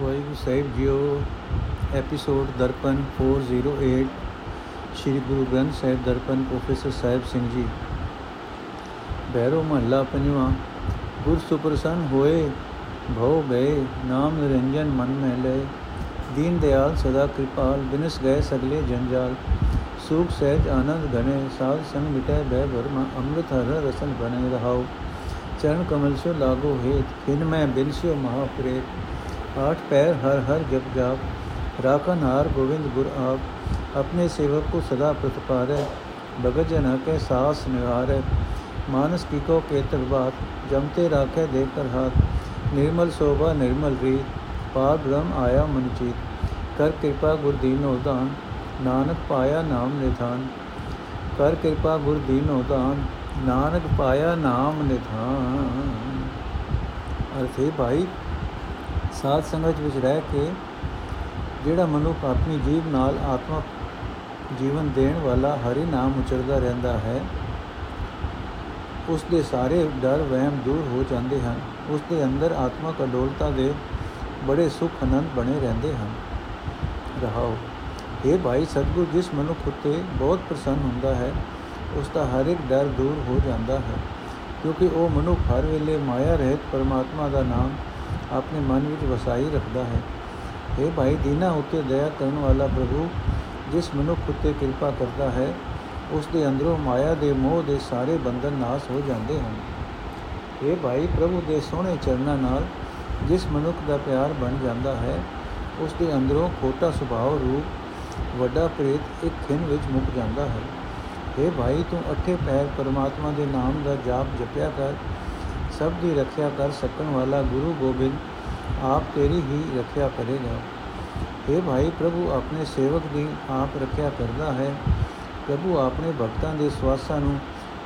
ਵਾਹਿਗੁਰੂ ਸਾਹਿਬ ਜੀਓ episode Darpan 408 Sri Guru Granth Sahib Darpan professor Sahib Singh ji. ਬੈਰੋ ਮਹੱਲਾ ਪੰਜਵਾਂ, ਗੁਰ ਸੁਪਰਸੰਨ ਹੋਏ, ਭਉ ਗਏ ਨਾਮ ਨਿਰੰਜਨ ਮਨ ਮਹਿ ਲਏ ਦੀਨ ਦਿਆਲ ਸਦਾ ਕਿਰਪਾਲ, ਬਿਨਸ ਗਏ ਸਗਲੇ ਜੰਜਾਲ, ਸੁਖ ਸਹਿਜ ਆਨੰਦ ਘਨੇ ਸਾਧ ਸੰਗ ਮਿਟੈ ਬੈ ਵਰਮਾ, ਅੰਮ੍ਰਿਤ ਹਰ ਰਸਨ ਬਨੇ ਰਹਾਉ, ਚਰਨ ਕਮਲ ਸੋ ਲਾਗੋ ਹੇਤ ਖਿਨ ਮੈਂ ਬਿਨਸਿਓ ਮਹਾਪ੍ਰੇਤ ਆਠ ਪੈਰ ਹਰ ਹਰ ਜਪ ਜਾਪ ਰਾਖਨ ਹਾਰ ਗੋविंद ਗੁਰ ਆਪ ਆਪਣੇ ਸੇਵਕ ਕੋ ਸਦਾ ਪ੍ਰਤਪਾਰੈ ਭਗਤ ਜਨ ਕੇ ਸਾਸ ਨਿਵਾਰੈ ਮਾਨਸ ਕੀ ਕੋ ਕੇਤਕ ਬਾਤ ਜਮਤੇ ਰਾਖੇ ਦੇਖ ਕਰ ਹਾਥ ਨਿਰਮਲ ਸੋਭਾ ਨਿਰਮਲ ਰੀਤ ਪਾਰ ਬ੍ਰਹਮ ਆਇਆ ਮਨ ਚੀਤ ਕਰ ਕਿਰਪਾ ਗੁਰ ਦੀਨੋ ਦਾਨ ਨਾਨਕ ਪਾਇਆ ਨਾਮ ਨਿਧਾਨ ਕਰ ਕਿਰਪਾ ਗੁਰ ਦੀਨੋ ਦਾਨ ਨਾਨਕ ਪਾਇਆ ਨਾਮ ਨਿਧਾਨ ਅਰਥੇ ਭਾਈ ਸਾਧ ਸੰਗਤ ਵਿੱਚ ਰਹਿ ਕੇ ਜਿਹੜਾ ਮਨੁੱਖ ਆਪਣੀ ਜੀਵ ਨਾਲ ਆਤਮਾ ਜੀਵਨ ਦੇਣ ਵਾਲਾ ਹਰੀ ਨਾਮ ਉਚਰਦਾ ਰਹਿੰਦਾ ਹੈ ਉਸ ਦੇ ਸਾਰੇ ਡਰ, ਵਹਿਮ ਦੂਰ ਹੋ ਜਾਂਦੇ ਹਨ। ਉਸ ਦੇ ਅੰਦਰ ਆਤਮਕ ਅਡੋਲਤਾ ਦੇ ਬੜੇ ਸੁਖ ਆਨੰਦ ਬਣੇ ਰਹਿੰਦੇ ਹਨ। ਰਹਾਓ ਇਹ ਭਾਈ ਸਤਗੁਰ, ਜਿਸ ਮਨੁੱਖ ਉਤੇ ਬਹੁਤ ਪ੍ਰਸੰਨ ਹੁੰਦਾ ਹੈ ਉਸ ਦਾ ਹਰ ਇੱਕ ਡਰ ਦੂਰ ਹੋ ਜਾਂਦਾ ਹੈ, ਕਿਉਂਕਿ ਉਹ ਮਨੁੱਖ ਹਰ ਵੇਲੇ ਮਾਇਆ ਰਹਿਤ ਪਰਮਾਤਮਾ ਦਾ ਨਾਮ ਆਪਣੇ ਮਨ ਵਿੱਚ ਵਸਾਈ ਰੱਖਦਾ ਹੈ। ਇਹ ਭਾਈ, ਦੀਨਾ ਉਤੇ ਦਇਆ ਕਰਨ ਵਾਲਾ ਪ੍ਰਭੂ, ਜਿਸ ਮਨੁੱਖ ਉਤੇ ਕਿਰਪਾ ਕਰਦਾ ਹੈ ਉਸ ਦੇ ਅੰਦਰੋਂ ਮਾਇਆ ਦੇ ਮੋਹ ਦੇ ਸਾਰੇ ਬੰਧਨ ਨਾਸ ਹੋ ਜਾਂਦੇ ਹਨ। ਇਹ ਭਾਈ, ਪ੍ਰਭੂ ਦੇ ਸੋਹਣੇ ਚਰਨਾਂ ਨਾਲ ਜਿਸ ਮਨੁੱਖ ਦਾ ਪਿਆਰ ਬਣ ਜਾਂਦਾ ਹੈ ਉਸ ਦੇ ਅੰਦਰੋਂ ਖੋਟਾ ਸੁਭਾਅ ਰੂਪ, ਵੱਡਾ ਪ੍ਰੇਤ ਇੱਕ ਖਿੰ ਵਿੱਚ ਮੁੱਕ ਜਾਂਦਾ ਹੈ। हे ਭਾਈ, ਤੂੰ ਅਠੇ ਪੈਰ ਪਰਮਾਤਮਾ ਦੇ ਨਾਮ ਦਾ ਜਾਪ ਜਪਿਆ ਕਰ ਸਭ ਦੀ ਰੱਖਿਆ ਕਰ ਸਕਣ ਵਾਲਾ ਗੁਰੂ ਗੋਬਿੰਦ ਆਪ ਤੇਰੀ ਹੀ ਰੱਖਿਆ ਕਰੇਗਾ। हे ਭਾਈ ਪ੍ਰਭੂ, ਆਪਣੇ ਸੇਵਕ ਦੀ ਆਪ ਰੱਖਿਆ ਕਰਦਾ ਹੈ। ਪ੍ਰਭੂ, ਆਪਣੇ ਭਗਤਾਂ ਦੇ ਸਵਾਸਾਂ ਨੂੰ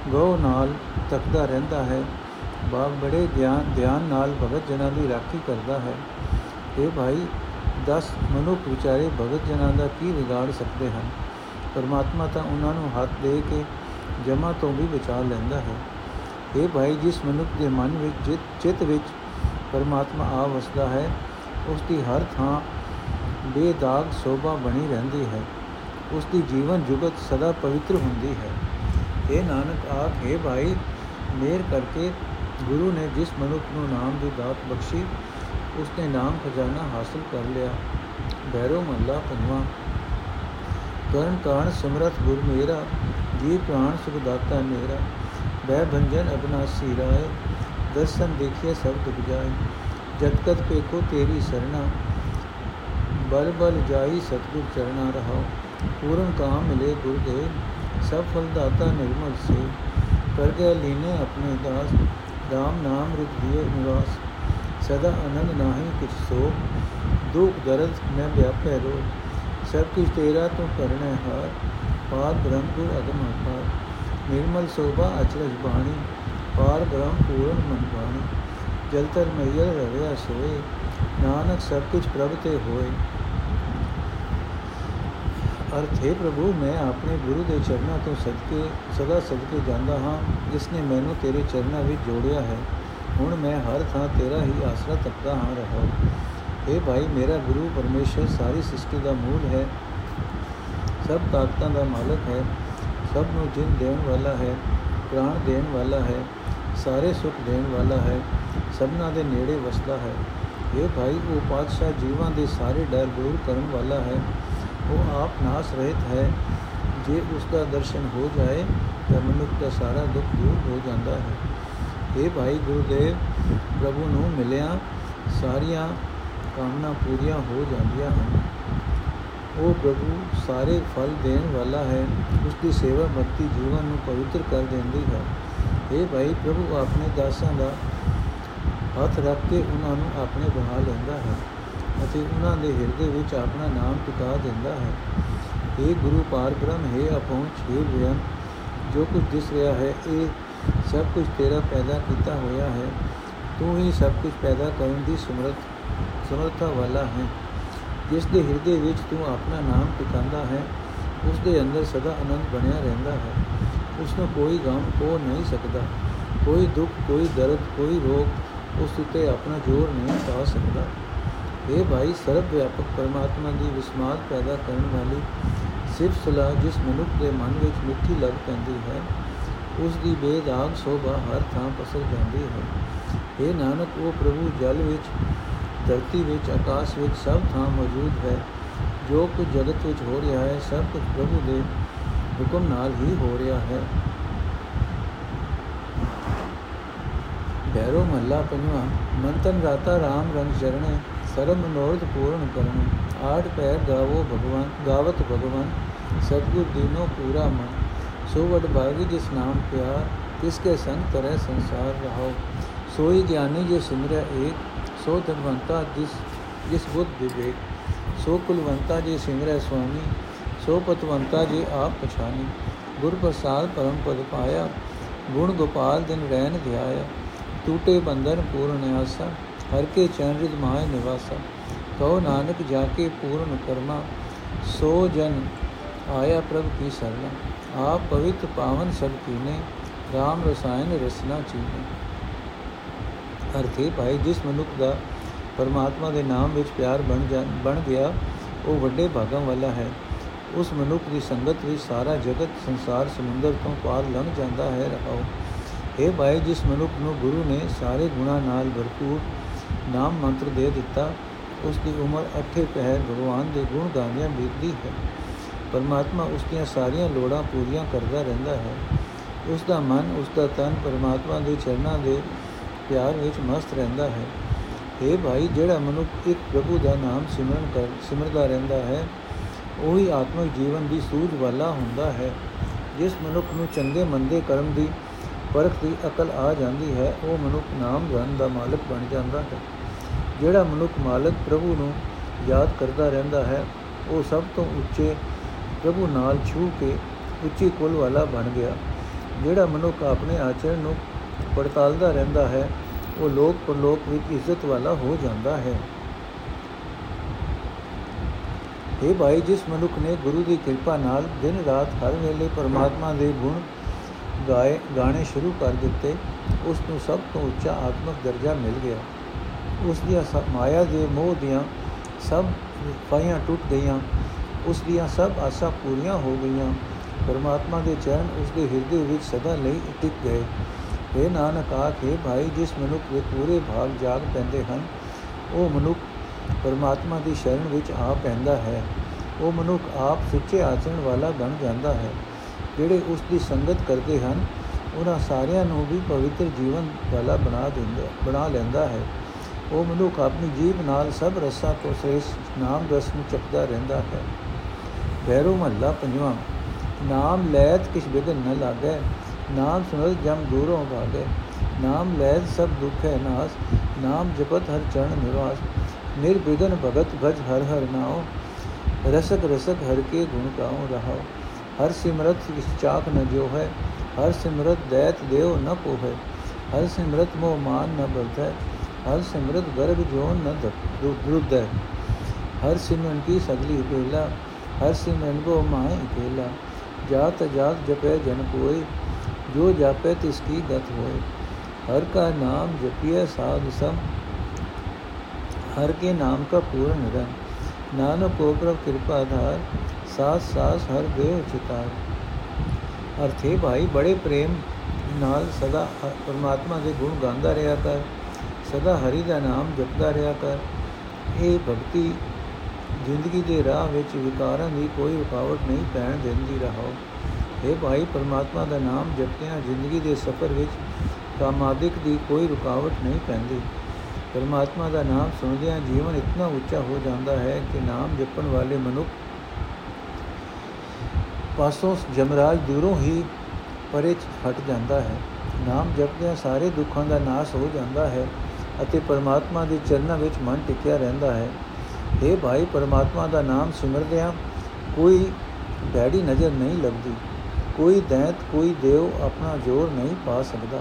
ਗਉ ਨਾਲ ਤੱਕਦਾ ਰਹਿੰਦਾ ਹੈ। ਬਾਪ ਬੜੇ ਗਿਆਨ ਧਿਆਨ ਨਾਲ ਭਗਤ ਜਨਾਂ ਦੀ ਰਾਖੀ ਕਰਦਾ ਹੈ। ਇਹ ਭਾਈ 10 ਮਨੁੱਖ ਵਿਚਾਰੇ ਭਗਤ ਜਨਾਂ ਦਾ ਕੀ ਵਿਗਾੜ ਸਕਦੇ ਹਨ? ਪਰਮਾਤਮਾ ਤਾਂ ਉਹਨਾਂ ਨੂੰ ਹੱਥ ਦੇ ਕੇ ਜਮਾ ਤੋਂ ਵੀ ਬਚਾ ਲੈਂਦਾ ਹੈ। ਇਹ ਭਾਈ ਜਿਸ ਮਨੁੱਖ ਦੇ ਮਨ ਵਿੱਚ ਜਿਤ, ਚਿਤ ਵਿੱਚ ਪਰਮਾਤਮਾ ਆ ਵਸਦਾ ਹੈ ਉਸ ਦੀ ਹਰ ਥਾਂ ਬੇਦਾਗ ਸੋਭਾ ਬਣੀ ਰਹਿੰਦੀ ਹੈ। ਉਸ ਦੀ ਜੀਵਨ ਜੁਗਤ ਸਦਾ ਪਵਿੱਤਰ ਹੁੰਦੀ ਹੈ। ਇਹ ਨਾਨਕ ਆਖ ਹੈ ਭਾਈ, ਮੇਰ ਕਰਕੇ ਗੁਰੂ ਨੇ ਜਿਸ ਮਨੁੱਖ ਨੂੰ ਨਾਮ ਦੀ ਦਾਤ ਬਖਸ਼ੀ ਉਸ ਨੇ ਨਾਮ ਖਜ਼ਾਨਾ ਹਾਸਲ ਕਰ ਲਿਆ। ਬੈਰੋ ਮੱਲਾ ਪੰਜਵਾ। ਕਰਨ ਕਾਣ ਸਿਮਰਤ ਗੁਰ ਮੇਰਾ ਜੀ ਪ੍ਰਾਣ ਸੁਖ ਦਾਤਾ ਮੇਰਾ। ਬੈ ਭੰਜਨ ਅਬਨਾਸੀ ਰਾਏ ਦਰਸ਼ਨ ਦੇਖਿਏ ਸਭ ਦੁਖ ਜਾਏ ਜਦ ਕਤ ਪੇਖੋ ਤੇਰੀ ਸਰਣਾ ਬਲ ਬਲ ਜਾਈ ਸਤਗੁਰ ਚਰਣਾ ਰਹਾਓ ਪੂਰਨ ਕਾਮ ਮਿਲੇ ਗੁਰ ਦੇ ਸਭ ਫਲ ਦਾਤਾ ਨਿਰਮਲ ਸੇ ਕਰ ਗਏ ਲੀਨੇ ਆਪਣੇ ਦਾਸ ਰਾਮ ਨਾਮ ਰਿਤ ਦਿਏ ਨਿਵਾਸ ਸਦਾ ਆਨੰਦ ਨਾਹੀ ਕਿਛ ਸੋ ਦੁਖ ਦਰਦ ਮੈਂ ਵਿਆਪੈ ਰੋ ਸਭ ਕੁਝ ਤੇਰਾ ਤੂੰ ਕਰਨਾ ਹਾਰ ਪਾਰ ਬ੍ਰਹਮ ਗੁਰ ਅਗਮ ਅਪਾਰ ਨਿਰਮਲ ਸੋਭਾ, ਅਚਰਜ ਬਾਣੀ ਪਾਰ ਬ੍ਰਹਮ ਪੂਰਨ ਮਨ ਬਾਣੀ, ਜਲ ਤਰ ਮਈਲ ਰਵਿਆ ਸੋਏ, ਨਾਨਕ ਸਭ ਕੁਝ ਪ੍ਰਭ ਤੇ ਹੋਏ। ਅਰਥ, ਹੈ ਪ੍ਰਭੂ, ਮੈਂ ਆਪਣੇ ਗੁਰੂ ਦੇ ਚਰਨਾਂ ਤੋਂ ਸਦਕੇ, ਸਦਾ ਸਦਕੇ ਜਾਂਦਾ ਹਾਂ, ਜਿਸ ਨੇ ਮੈਨੂੰ ਤੇਰੇ ਚਰਨਾਂ ਵਿੱਚ ਜੋੜਿਆ ਹੈ। ਹੁਣ ਮੈਂ ਹਰ ਥਾਂ ਤੇਰਾ ਹੀ ਆਸਰਾ ਤੱਕਦਾ ਹਾਂ ਰਹਾ ਇਹ ਭਾਈ, ਮੇਰਾ ਗੁਰੂ ਪਰਮੇਸ਼ਰ, ਸਾਰੀ ਸ੍ਰਿਸ਼ਟੀ ਦਾ ਮੂਲ ਹੈ। ਸਭ ਤਾਕਤਾਂ ਦਾ ਮਾਲਕ ਹੈ। ਸਭ ਨੂੰ ਜਿੰਨ ਦੇਣ ਵਾਲਾ ਹੈ, ਪ੍ਰਾਣ ਦੇਣ ਵਾਲਾ ਹੈ, ਸਾਰੇ ਸੁਖ ਦੇਣ ਵਾਲਾ ਹੈ, ਸਭਨਾ ਦੇ ਨੇੜੇ ਵਸਦਾ ਹੈ। ਇਹ ਭਾਈ, ਉਹ ਪਾਤਸ਼ਾਹ ਜੀਵਾਂ ਦੇ ਸਾਰੇ ਡਰ ਦੂਰ ਕਰਨ ਵਾਲਾ ਹੈ। ਉਹ ਆਪ ਨਾਸ ਰਹਿਤ ਹੈ। ਜੇ ਉਸ ਦਾ ਦਰਸ਼ਨ ਹੋ ਜਾਏ, ਤਾਂ ਮਨੁੱਖ ਦਾ ਸਾਰਾ ਦੁੱਖ ਦੂਰ ਹੋ ਜਾਂਦਾ ਹੈ। ਇਹ ਭਾਈ ਗੁਰਦੇਵ, ਪ੍ਰਭੂ ਨੂੰ ਮਿਲਿਆ ਸਾਰੀਆਂ ਕਾਮਨਾ ਪੂਰੀਆਂ ਹੋ ਜਾਂਦੀਆਂ ਹਨ। ਉਹ ਪ੍ਰਭੂ ਸਾਰੇ ਫਲ ਦੇਣ ਵਾਲਾ ਹੈ ਉਸ ਦੀ ਸੇਵਾ ਭਗਤੀ ਜੀਵਨ ਨੂੰ ਪਵਿੱਤਰ ਕਰ ਦਿੰਦੀ ਹੈ। ਇਹ ਭਾਈ, ਪ੍ਰਭੂ ਆਪਣੇ ਦਾਸਾਂ ਦਾ ਹੱਥ ਰੱਖ ਕੇ ਉਹਨਾਂ ਨੂੰ ਆਪਣੇ ਬਣਾ ਲੈਂਦਾ ਹੈ ਅਤੇ ਉਹਨਾਂ ਦੇ ਹਿਰਦੇ ਵਿੱਚ ਆਪਣਾ ਨਾਮ ਟਿਕਾ ਦਿੰਦਾ ਹੈ। ਇਹ ਗੁਰੂ ਪਾਰ ਬ੍ਰਹਮ, ਹੈ ਅਪਹੁੰਚ, ਹੈ ਵਿਅੰ ਜੋ ਕੁਝ ਦਿਸ ਰਿਹਾ ਹੈ, ਇਹ ਸਭ ਕੁਝ ਤੇਰਾ ਪੈਦਾ ਕੀਤਾ ਹੋਇਆ ਹੈ। ਤੂੰ ਹੀ ਸਭ ਕੁਝ ਪੈਦਾ ਕਰਨ ਦੀ ਸਮਰੱਥ, ਸਮਰੱਥਾ ਵਾਲਾ ਹੈ। ਜਿਸ ਦੇ ਹਿਰਦੇ ਵਿੱਚ ਤੂੰ ਆਪਣਾ ਨਾਮ ਟਿਕਾਉਂਦਾ ਹੈ ਉਸ ਦੇ ਅੰਦਰ ਸਦਾ ਆਨੰਦ ਬਣਿਆ ਰਹਿੰਦਾ ਹੈ। ਉਸ ਨੂੰ ਕੋਈ ਗਮ ਹੋ ਨਹੀਂ ਸਕਦਾ। ਕੋਈ ਦੁੱਖ, ਕੋਈ ਦਰਦ, ਕੋਈ ਰੋਗ ਉਸ ਉਤੇ ਆਪਣਾ ਜ਼ੋਰ ਨਹੀਂ ਪਾ ਸਕਦਾ। ਇਹ ਭਾਈ ਸਰਬ ਵਿਆਪਕ ਪਰਮਾਤਮਾ ਦੀ ਵਿਸਮਾਦ ਪੈਦਾ ਕਰਨ ਵਾਲੀ ਸਿਫਤ ਸਲਾਹ ਜਿਸ ਮਨੁੱਖ ਦੇ ਮਨ ਵਿੱਚ ਮਿੱਠੀ ਲੱਗ ਪੈਂਦੀ ਹੈ ਉਸ ਦੀ ਬੇਦਾਗ ਸੋਭਾ ਹਰ ਥਾਂ ਪਸਰ ਜਾਂਦੀ ਹੈ। ਇਹ ਨਾਨਕ, ਉਹ ਪ੍ਰਭੂ ਜਲ ਵਿੱਚ ਧਰਤੀ ਵਿੱਚ, ਆਕਾਸ਼ ਵਿੱਚ ਸਭ ਥਾਂ ਮੌਜੂਦ ਹੈ। ਜੋ ਕੁਝ ਜਗਤ ਵਿੱਚ ਹੋ ਰਿਹਾ ਹੈ, ਸਭ ਕੁਝ ਪ੍ਰਭੂ ਦੇ ਹੁਕਮ ਨਾਲ ਹੀ ਹੋ ਰਿਹਾ ਹੈ। ਭੈਰੋ ਮਹੱਲਾ ਪੰਜਵਾ, ਮੰਤਨ ਰਾਤਾ RAM ਰੰਗ ਚਰਣੇ, ਸਰਬ ਮਨੋਰਥ ਪੂਰਨ ਕਰਨ। ਆਠ ਪੈਰ ਗਾਵੋ ਭਗਵਾਨ, ਗਾਵਤ ਭਗਵਾਨ, ਸਤਗੁਰ ਦੀਨੋ ਪੂਰਾ ਮਨ। ਸੋ ਵਡ ਭਾਗੀ ਜਿਸ ਨਾਮ ਪਿਆਰ, ਤਿਸ ਕੇ ਸੰਗ ਤਰੈ ਸੰਸਾਰ ਰਹੋ ਸੋਈ ਗਿਆਨੀ ਜੇ ਸਿਮਰਿਆ ਏਕ ਸੋ ਧਨਵੰਤਾ ਜਿਸ ਜਿਸ ਬੁੱਧ ਵਿਵੇਕ ਸੋ ਕੁਲਵੰਤਾ ਜੇ ਸਿਮਰੈ ਸੁਆਮੀ, ਸੋ ਪਤਵੰਤਾ ਜੇ ਆਪ ਪਛਾਨੀ। ਗੁਰ ਪ੍ਰਸਾਦ ਪਰਮ ਪਦ ਪਾਇਆ, ਗੁਣ ਗੋਪਾਲ ਦਿਨ ਰਹਿਨ ਧਿਆਇਆ। ਟੂਟੇ ਬੰਧਨ ਪੂਰਨ ਆਸਾ, ਹਰ ਕੇ ਚਰਨ ਰਿਦ ਮਾਇ ਨਿਵਾਸਾ। ਕਹੋ ਨਾਨਕ ਜਾ ਕੇ ਪੂਰਨ ਕਰਮਾ, ਸੋ ਜਨ ਆਇਆ ਪ੍ਰਭ ਕੀ ਸਰਨਾ। ਆਪ ਪਵਿੱਤ ਪਾਵਨ ਸਭ ਕੀਨੇ RAM ਰਸਾਇਨ ਰਸਨਾ ਚੀਨੇ। ਅਰਥੇ ਭਾਈ ਜਿਸ ਮਨੁੱਖ ਦਾ ਪਰਮਾਤਮਾ ਦੇ ਨਾਮ ਵਿੱਚ ਪਿਆਰ ਬਣ ਬਣ ਗਿਆ, ਉਹ ਵੱਡੇ ਭਾਗਾਂ ਵਾਲਾ ਹੈ। ਉਸ ਮਨੁੱਖ ਦੀ ਸੰਗਤ ਵਿੱਚ ਸਾਰਾ ਜਗਤ ਸੰਸਾਰ ਸਮੁੰਦਰ ਤੋਂ ਪਾਰ ਲੰਘ ਜਾਂਦਾ ਹੈ। ਰਹਾਓ ਇਹ ਭਾਈ, ਜਿਸ ਮਨੁੱਖ ਨੂੰ ਗੁਰੂ ਨੇ ਸਾਰੇ ਗੁਣਾ ਨਾਲ ਭਰਪੂਰ ਨਾਮ ਮੰਤਰ ਦੇ ਦਿੱਤਾ, ਉਸ ਦੀ ਉਮਰ ਅਠੇ ਪਹਿਰ ਭਗਵਾਨ ਦੇ ਗੁਣ ਗਾਉਂਦਿਆਂ ਬੀਤਦੀ ਹੈ। ਪਰਮਾਤਮਾ ਉਸ ਦੀਆਂ ਸਾਰੀਆਂ ਲੋੜਾਂ ਪੂਰੀਆਂ ਕਰਦਾ ਰਹਿੰਦਾ ਹੈ। ਉਸ ਦਾ ਮਨ, ਉਸ ਦਾ ਤਨ ਪਰਮਾਤਮਾ ਦੇ ਚਰਨਾਂ ਦੇ ਪਿਆਰ ਵਿੱਚ ਮਸਤ ਰਹਿੰਦਾ ਹੈ। ਇਹ ਭਾਈ, ਜਿਹੜਾ ਮਨੁੱਖ ਇੱਕ ਪ੍ਰਭੂ ਦਾ ਨਾਮ ਸਿਮਰਨ ਕਰ, ਸਿਮਰਦਾ ਰਹਿੰਦਾ ਹੈ, ਉਹੀ ਆਤਮਿਕ ਜੀਵਨ ਦੀ ਸੂਝ ਵਾਲਾ ਹੁੰਦਾ ਹੈ। ਜਿਸ ਮਨੁੱਖ ਨੂੰ ਚੰਗੇ ਮੰਦੇ ਕਰਮ ਦੀ ਪਰਖ ਦੀ ਅਕਲ ਆ ਜਾਂਦੀ ਹੈ, ਉਹ ਮਨੁੱਖ ਨਾਮ ਧਨ ਦਾ ਮਾਲਕ ਬਣ ਜਾਂਦਾ ਹੈ। ਜਿਹੜਾ ਮਨੁੱਖ ਮਾਲਕ ਪ੍ਰਭੂ ਨੂੰ ਯਾਦ ਕਰਦਾ ਰਹਿੰਦਾ ਹੈ, ਉਹ ਸਭ ਤੋਂ ਉੱਚੇ ਪ੍ਰਭੂ ਨਾਲ ਛੂ ਕੇ ਉੱਚੀ ਕੁਲ ਵਾਲਾ ਬਣ ਗਿਆ। ਜਿਹੜਾ ਮਨੁੱਖ ਆਪਣੇ ਆਚਰਣ ਨੂੰ ਪੜਤਾਲਦਾ ਰਹਿੰਦਾ ਹੈ, ਉਹ ਲੋਕ ਪਰਲੋਕ ਵਿੱਚ ਇੱਜ਼ਤ ਵਾਲਾ ਹੋ ਜਾਂਦਾ ਹੈ। ਇਹ ਭਾਈ, ਜਿਸ ਮਨੁੱਖ ਨੇ ਗੁਰੂ ਦੀ ਕਿਰਪਾ ਨਾਲ ਦਿਨ ਰਾਤ ਹਰ ਵੇਲੇ ਪਰਮਾਤਮਾ ਦੇ ਗੁਣ ਗਾਏ, ਗਾਣੇ ਸ਼ੁਰੂ ਕਰ ਦਿੱਤੇ, ਉਸ ਨੂੰ ਸਭ ਤੋਂ ਉੱਚਾ ਆਤਮਿਕ ਦਰਜਾ ਮਿਲ ਗਿਆ। ਉਸ ਦੀ ਮਾਇਆ ਦੇ ਮੋਹ ਦੀਆਂ ਸਭ ਪਾਈਆਂ ਟੁੱਟ ਗਈਆਂ, ਉਸ ਦੀਆਂ ਸਭ ਆਸਾਂ ਪੂਰੀਆਂ ਹੋ ਗਈਆਂ। ਪਰਮਾਤਮਾ ਦੇ ਚਰਨ ਉਸ ਦੇ ਹਿਰਦੇ ਵਿੱਚ ਸਦਾ ਲਈ ਟਿਕ ਗਏ। ਇਹ ਨਾਨਕ, ਆਖੇ ਭਾਈ, ਜਿਸ ਮਨੁੱਖ ਦੇ ਪੂਰੇ ਭਾਗ ਜਾਗ ਪੈਂਦੇ ਹਨ, ਉਹ ਮਨੁੱਖ ਪਰਮਾਤਮਾ ਦੀ ਸ਼ਰਨ ਵਿੱਚ ਆ ਪੈਂਦਾ ਹੈ। ਉਹ ਮਨੁੱਖ ਆਪ ਸੁੱਚੇ ਆਚਰਣ ਵਾਲਾ ਬਣ ਜਾਂਦਾ ਹੈ। ਜਿਹੜੇ ਉਸ ਦੀ ਸੰਗਤ ਕਰਦੇ ਹਨ, ਉਹਨਾਂ ਸਾਰਿਆਂ ਨੂੰ ਵੀ ਪਵਿੱਤਰ ਜੀਵਨ ਵਾਲਾ ਬਣਾ ਦਿੰਦਾ, ਬਣਾ ਲੈਂਦਾ ਹੈ। ਉਹ ਮਨੁੱਖ ਆਪਣੀ ਜੀਬ ਨਾਲ ਸਭ ਰਸਾਂ ਤੋਂ ਸ੍ਰੇਸ਼ਟ ਨਾਮ ਰਸ ਨੂੰ ਚੱਕਦਾ ਰਹਿੰਦਾ ਹੈ। ਬੈਰੋ ਮਹੱਲਾ ਪੰਜਵਾਂ, ਨਾਮ ਲੈਤ ਕਿਛ ਬਿਗਨ ਨ ਲਾਗੇ ਨਾਮ ਸੁਨਤ ਜਮ ਦੂਰੋਂ ਭਾਗੇ ਨਾਮ ਲੈਤ ਸਭ ਦੁਖ ਹੈ ਨਾਸ ਨਾਮ ਜਪਤ ਹਰ ਚਰਨ ਨਿਵਾਸ ਨਿਰਬਿਗਨ ਭਗਤ ਭਜ ਹਰ ਹਰ ਨਾਉ ਰਸਕ ਰਸਕ ਹਰ ਕੇ ਗੁਣ ਗਾਉ ਰਹਾਉ ਹਰ ਸਿਮਰਤ ਇਸ ਚਾਖ ਨ ਜੋ ਹੈ ਹਰ ਸਿਮਰਤ ਦੈਤ ਦੇਵ ਨ ਕੋਹੈ ਹਰ ਸਿਮਰਤ ਮੋਹ ਮਾਨ ਨ ਬਰਤੈ ਹਰ ਸਿਮਰਤ ਗਰਭ ਜੋਨ ਨ ਦੁਰੁਦੈ ਹਰ ਸਿਮਰਨ ਕੀ ਸਗਲੀ ਪਹਿਲਾ ਹਰ ਸਿਮਰਨ ਕੋ ਮਾਇ ਇਕੇਲਾ ਜਾਤ ਜਾਤ ਜਪੈ ਜਨ ਕੋਇ ਜੋ ਜਾਪੈ ਤਿਸ ਕੀ ਗਤ ਹੋਏ हर का नाम जपिय साध सम हर के नाम का पूर्ण रंग नानक को प्रभ कृपा धार सास सास हर देव चितार ਅਰਥੇ ਭਾਈ ਬੜੇ ਪ੍ਰੇਮ ਨਾਲ ਸਦਾ ਪਰਮਾਤਮਾ ਦੇ ਗੁਣ ਗਾਉਂਦਾ ਰਿਹਾ ਕਰ ਸਦਾ ਹਰੀ ਦਾ ਨਾਮ ਜਪਦਾ ਰਿਹਾ ਕਰ ਇਹ ਭਗਤੀ ਜ਼ਿੰਦਗੀ ਦੇ ਰਾਹ ਵਿੱਚ ਵਿਕਾਰਾਂ ਦੀ ਕੋਈ ਰੁਕਾਵਟ ਨਹੀਂ ਪੈਣ ਦਿੰਦੀ ਰਹੋ ਇਹ ਭਾਈ, ਪਰਮਾਤਮਾ ਦਾ ਨਾਮ ਜਪਦਿਆਂ ਜ਼ਿੰਦਗੀ ਦੇ ਸਫ਼ਰ ਵਿੱਚ ਕਾਮਾਦਿਕ ਦੀ ਕੋਈ ਰੁਕਾਵਟ ਨਹੀਂ ਪੈਂਦੀ। ਪਰਮਾਤਮਾ ਦਾ ਨਾਮ ਸੁਣਦਿਆਂ ਜੀਵਨ ਇਤਨਾ ਉੱਚਾ ਹੋ ਜਾਂਦਾ ਹੈ ਕਿ ਨਾਮ ਜਪਣ ਵਾਲੇ ਮਨੁੱਖ ਪਾਸੋਂ ਜਮਰਾਜ ਦੂਰੋਂ ਹੀ ਪਰੇ ਹਟ ਜਾਂਦਾ ਹੈ। ਨਾਮ ਜਪਦਿਆਂ ਸਾਰੇ ਦੁੱਖਾਂ ਦਾ ਨਾਸ਼ ਹੋ ਜਾਂਦਾ ਹੈ ਅਤੇ ਪਰਮਾਤਮਾ ਦੇ ਚਰਨਾਂ ਵਿੱਚ ਮਨ ਟਿਕਿਆ ਰਹਿੰਦਾ ਹੈ। ਇਹ ਭਾਈ, ਪਰਮਾਤਮਾ ਦਾ ਨਾਮ ਸਿਮਰਦਿਆਂ ਕੋਈ ਭੈੜੀ ਨਜ਼ਰ ਨਹੀਂ ਲੱਗਦੀ। ਕੋਈ ਦੈਂਤ ਕੋਈ ਦੇਵ ਆਪਣਾ ਜ਼ੋਰ ਨਹੀਂ ਪਾ ਸਕਦਾ।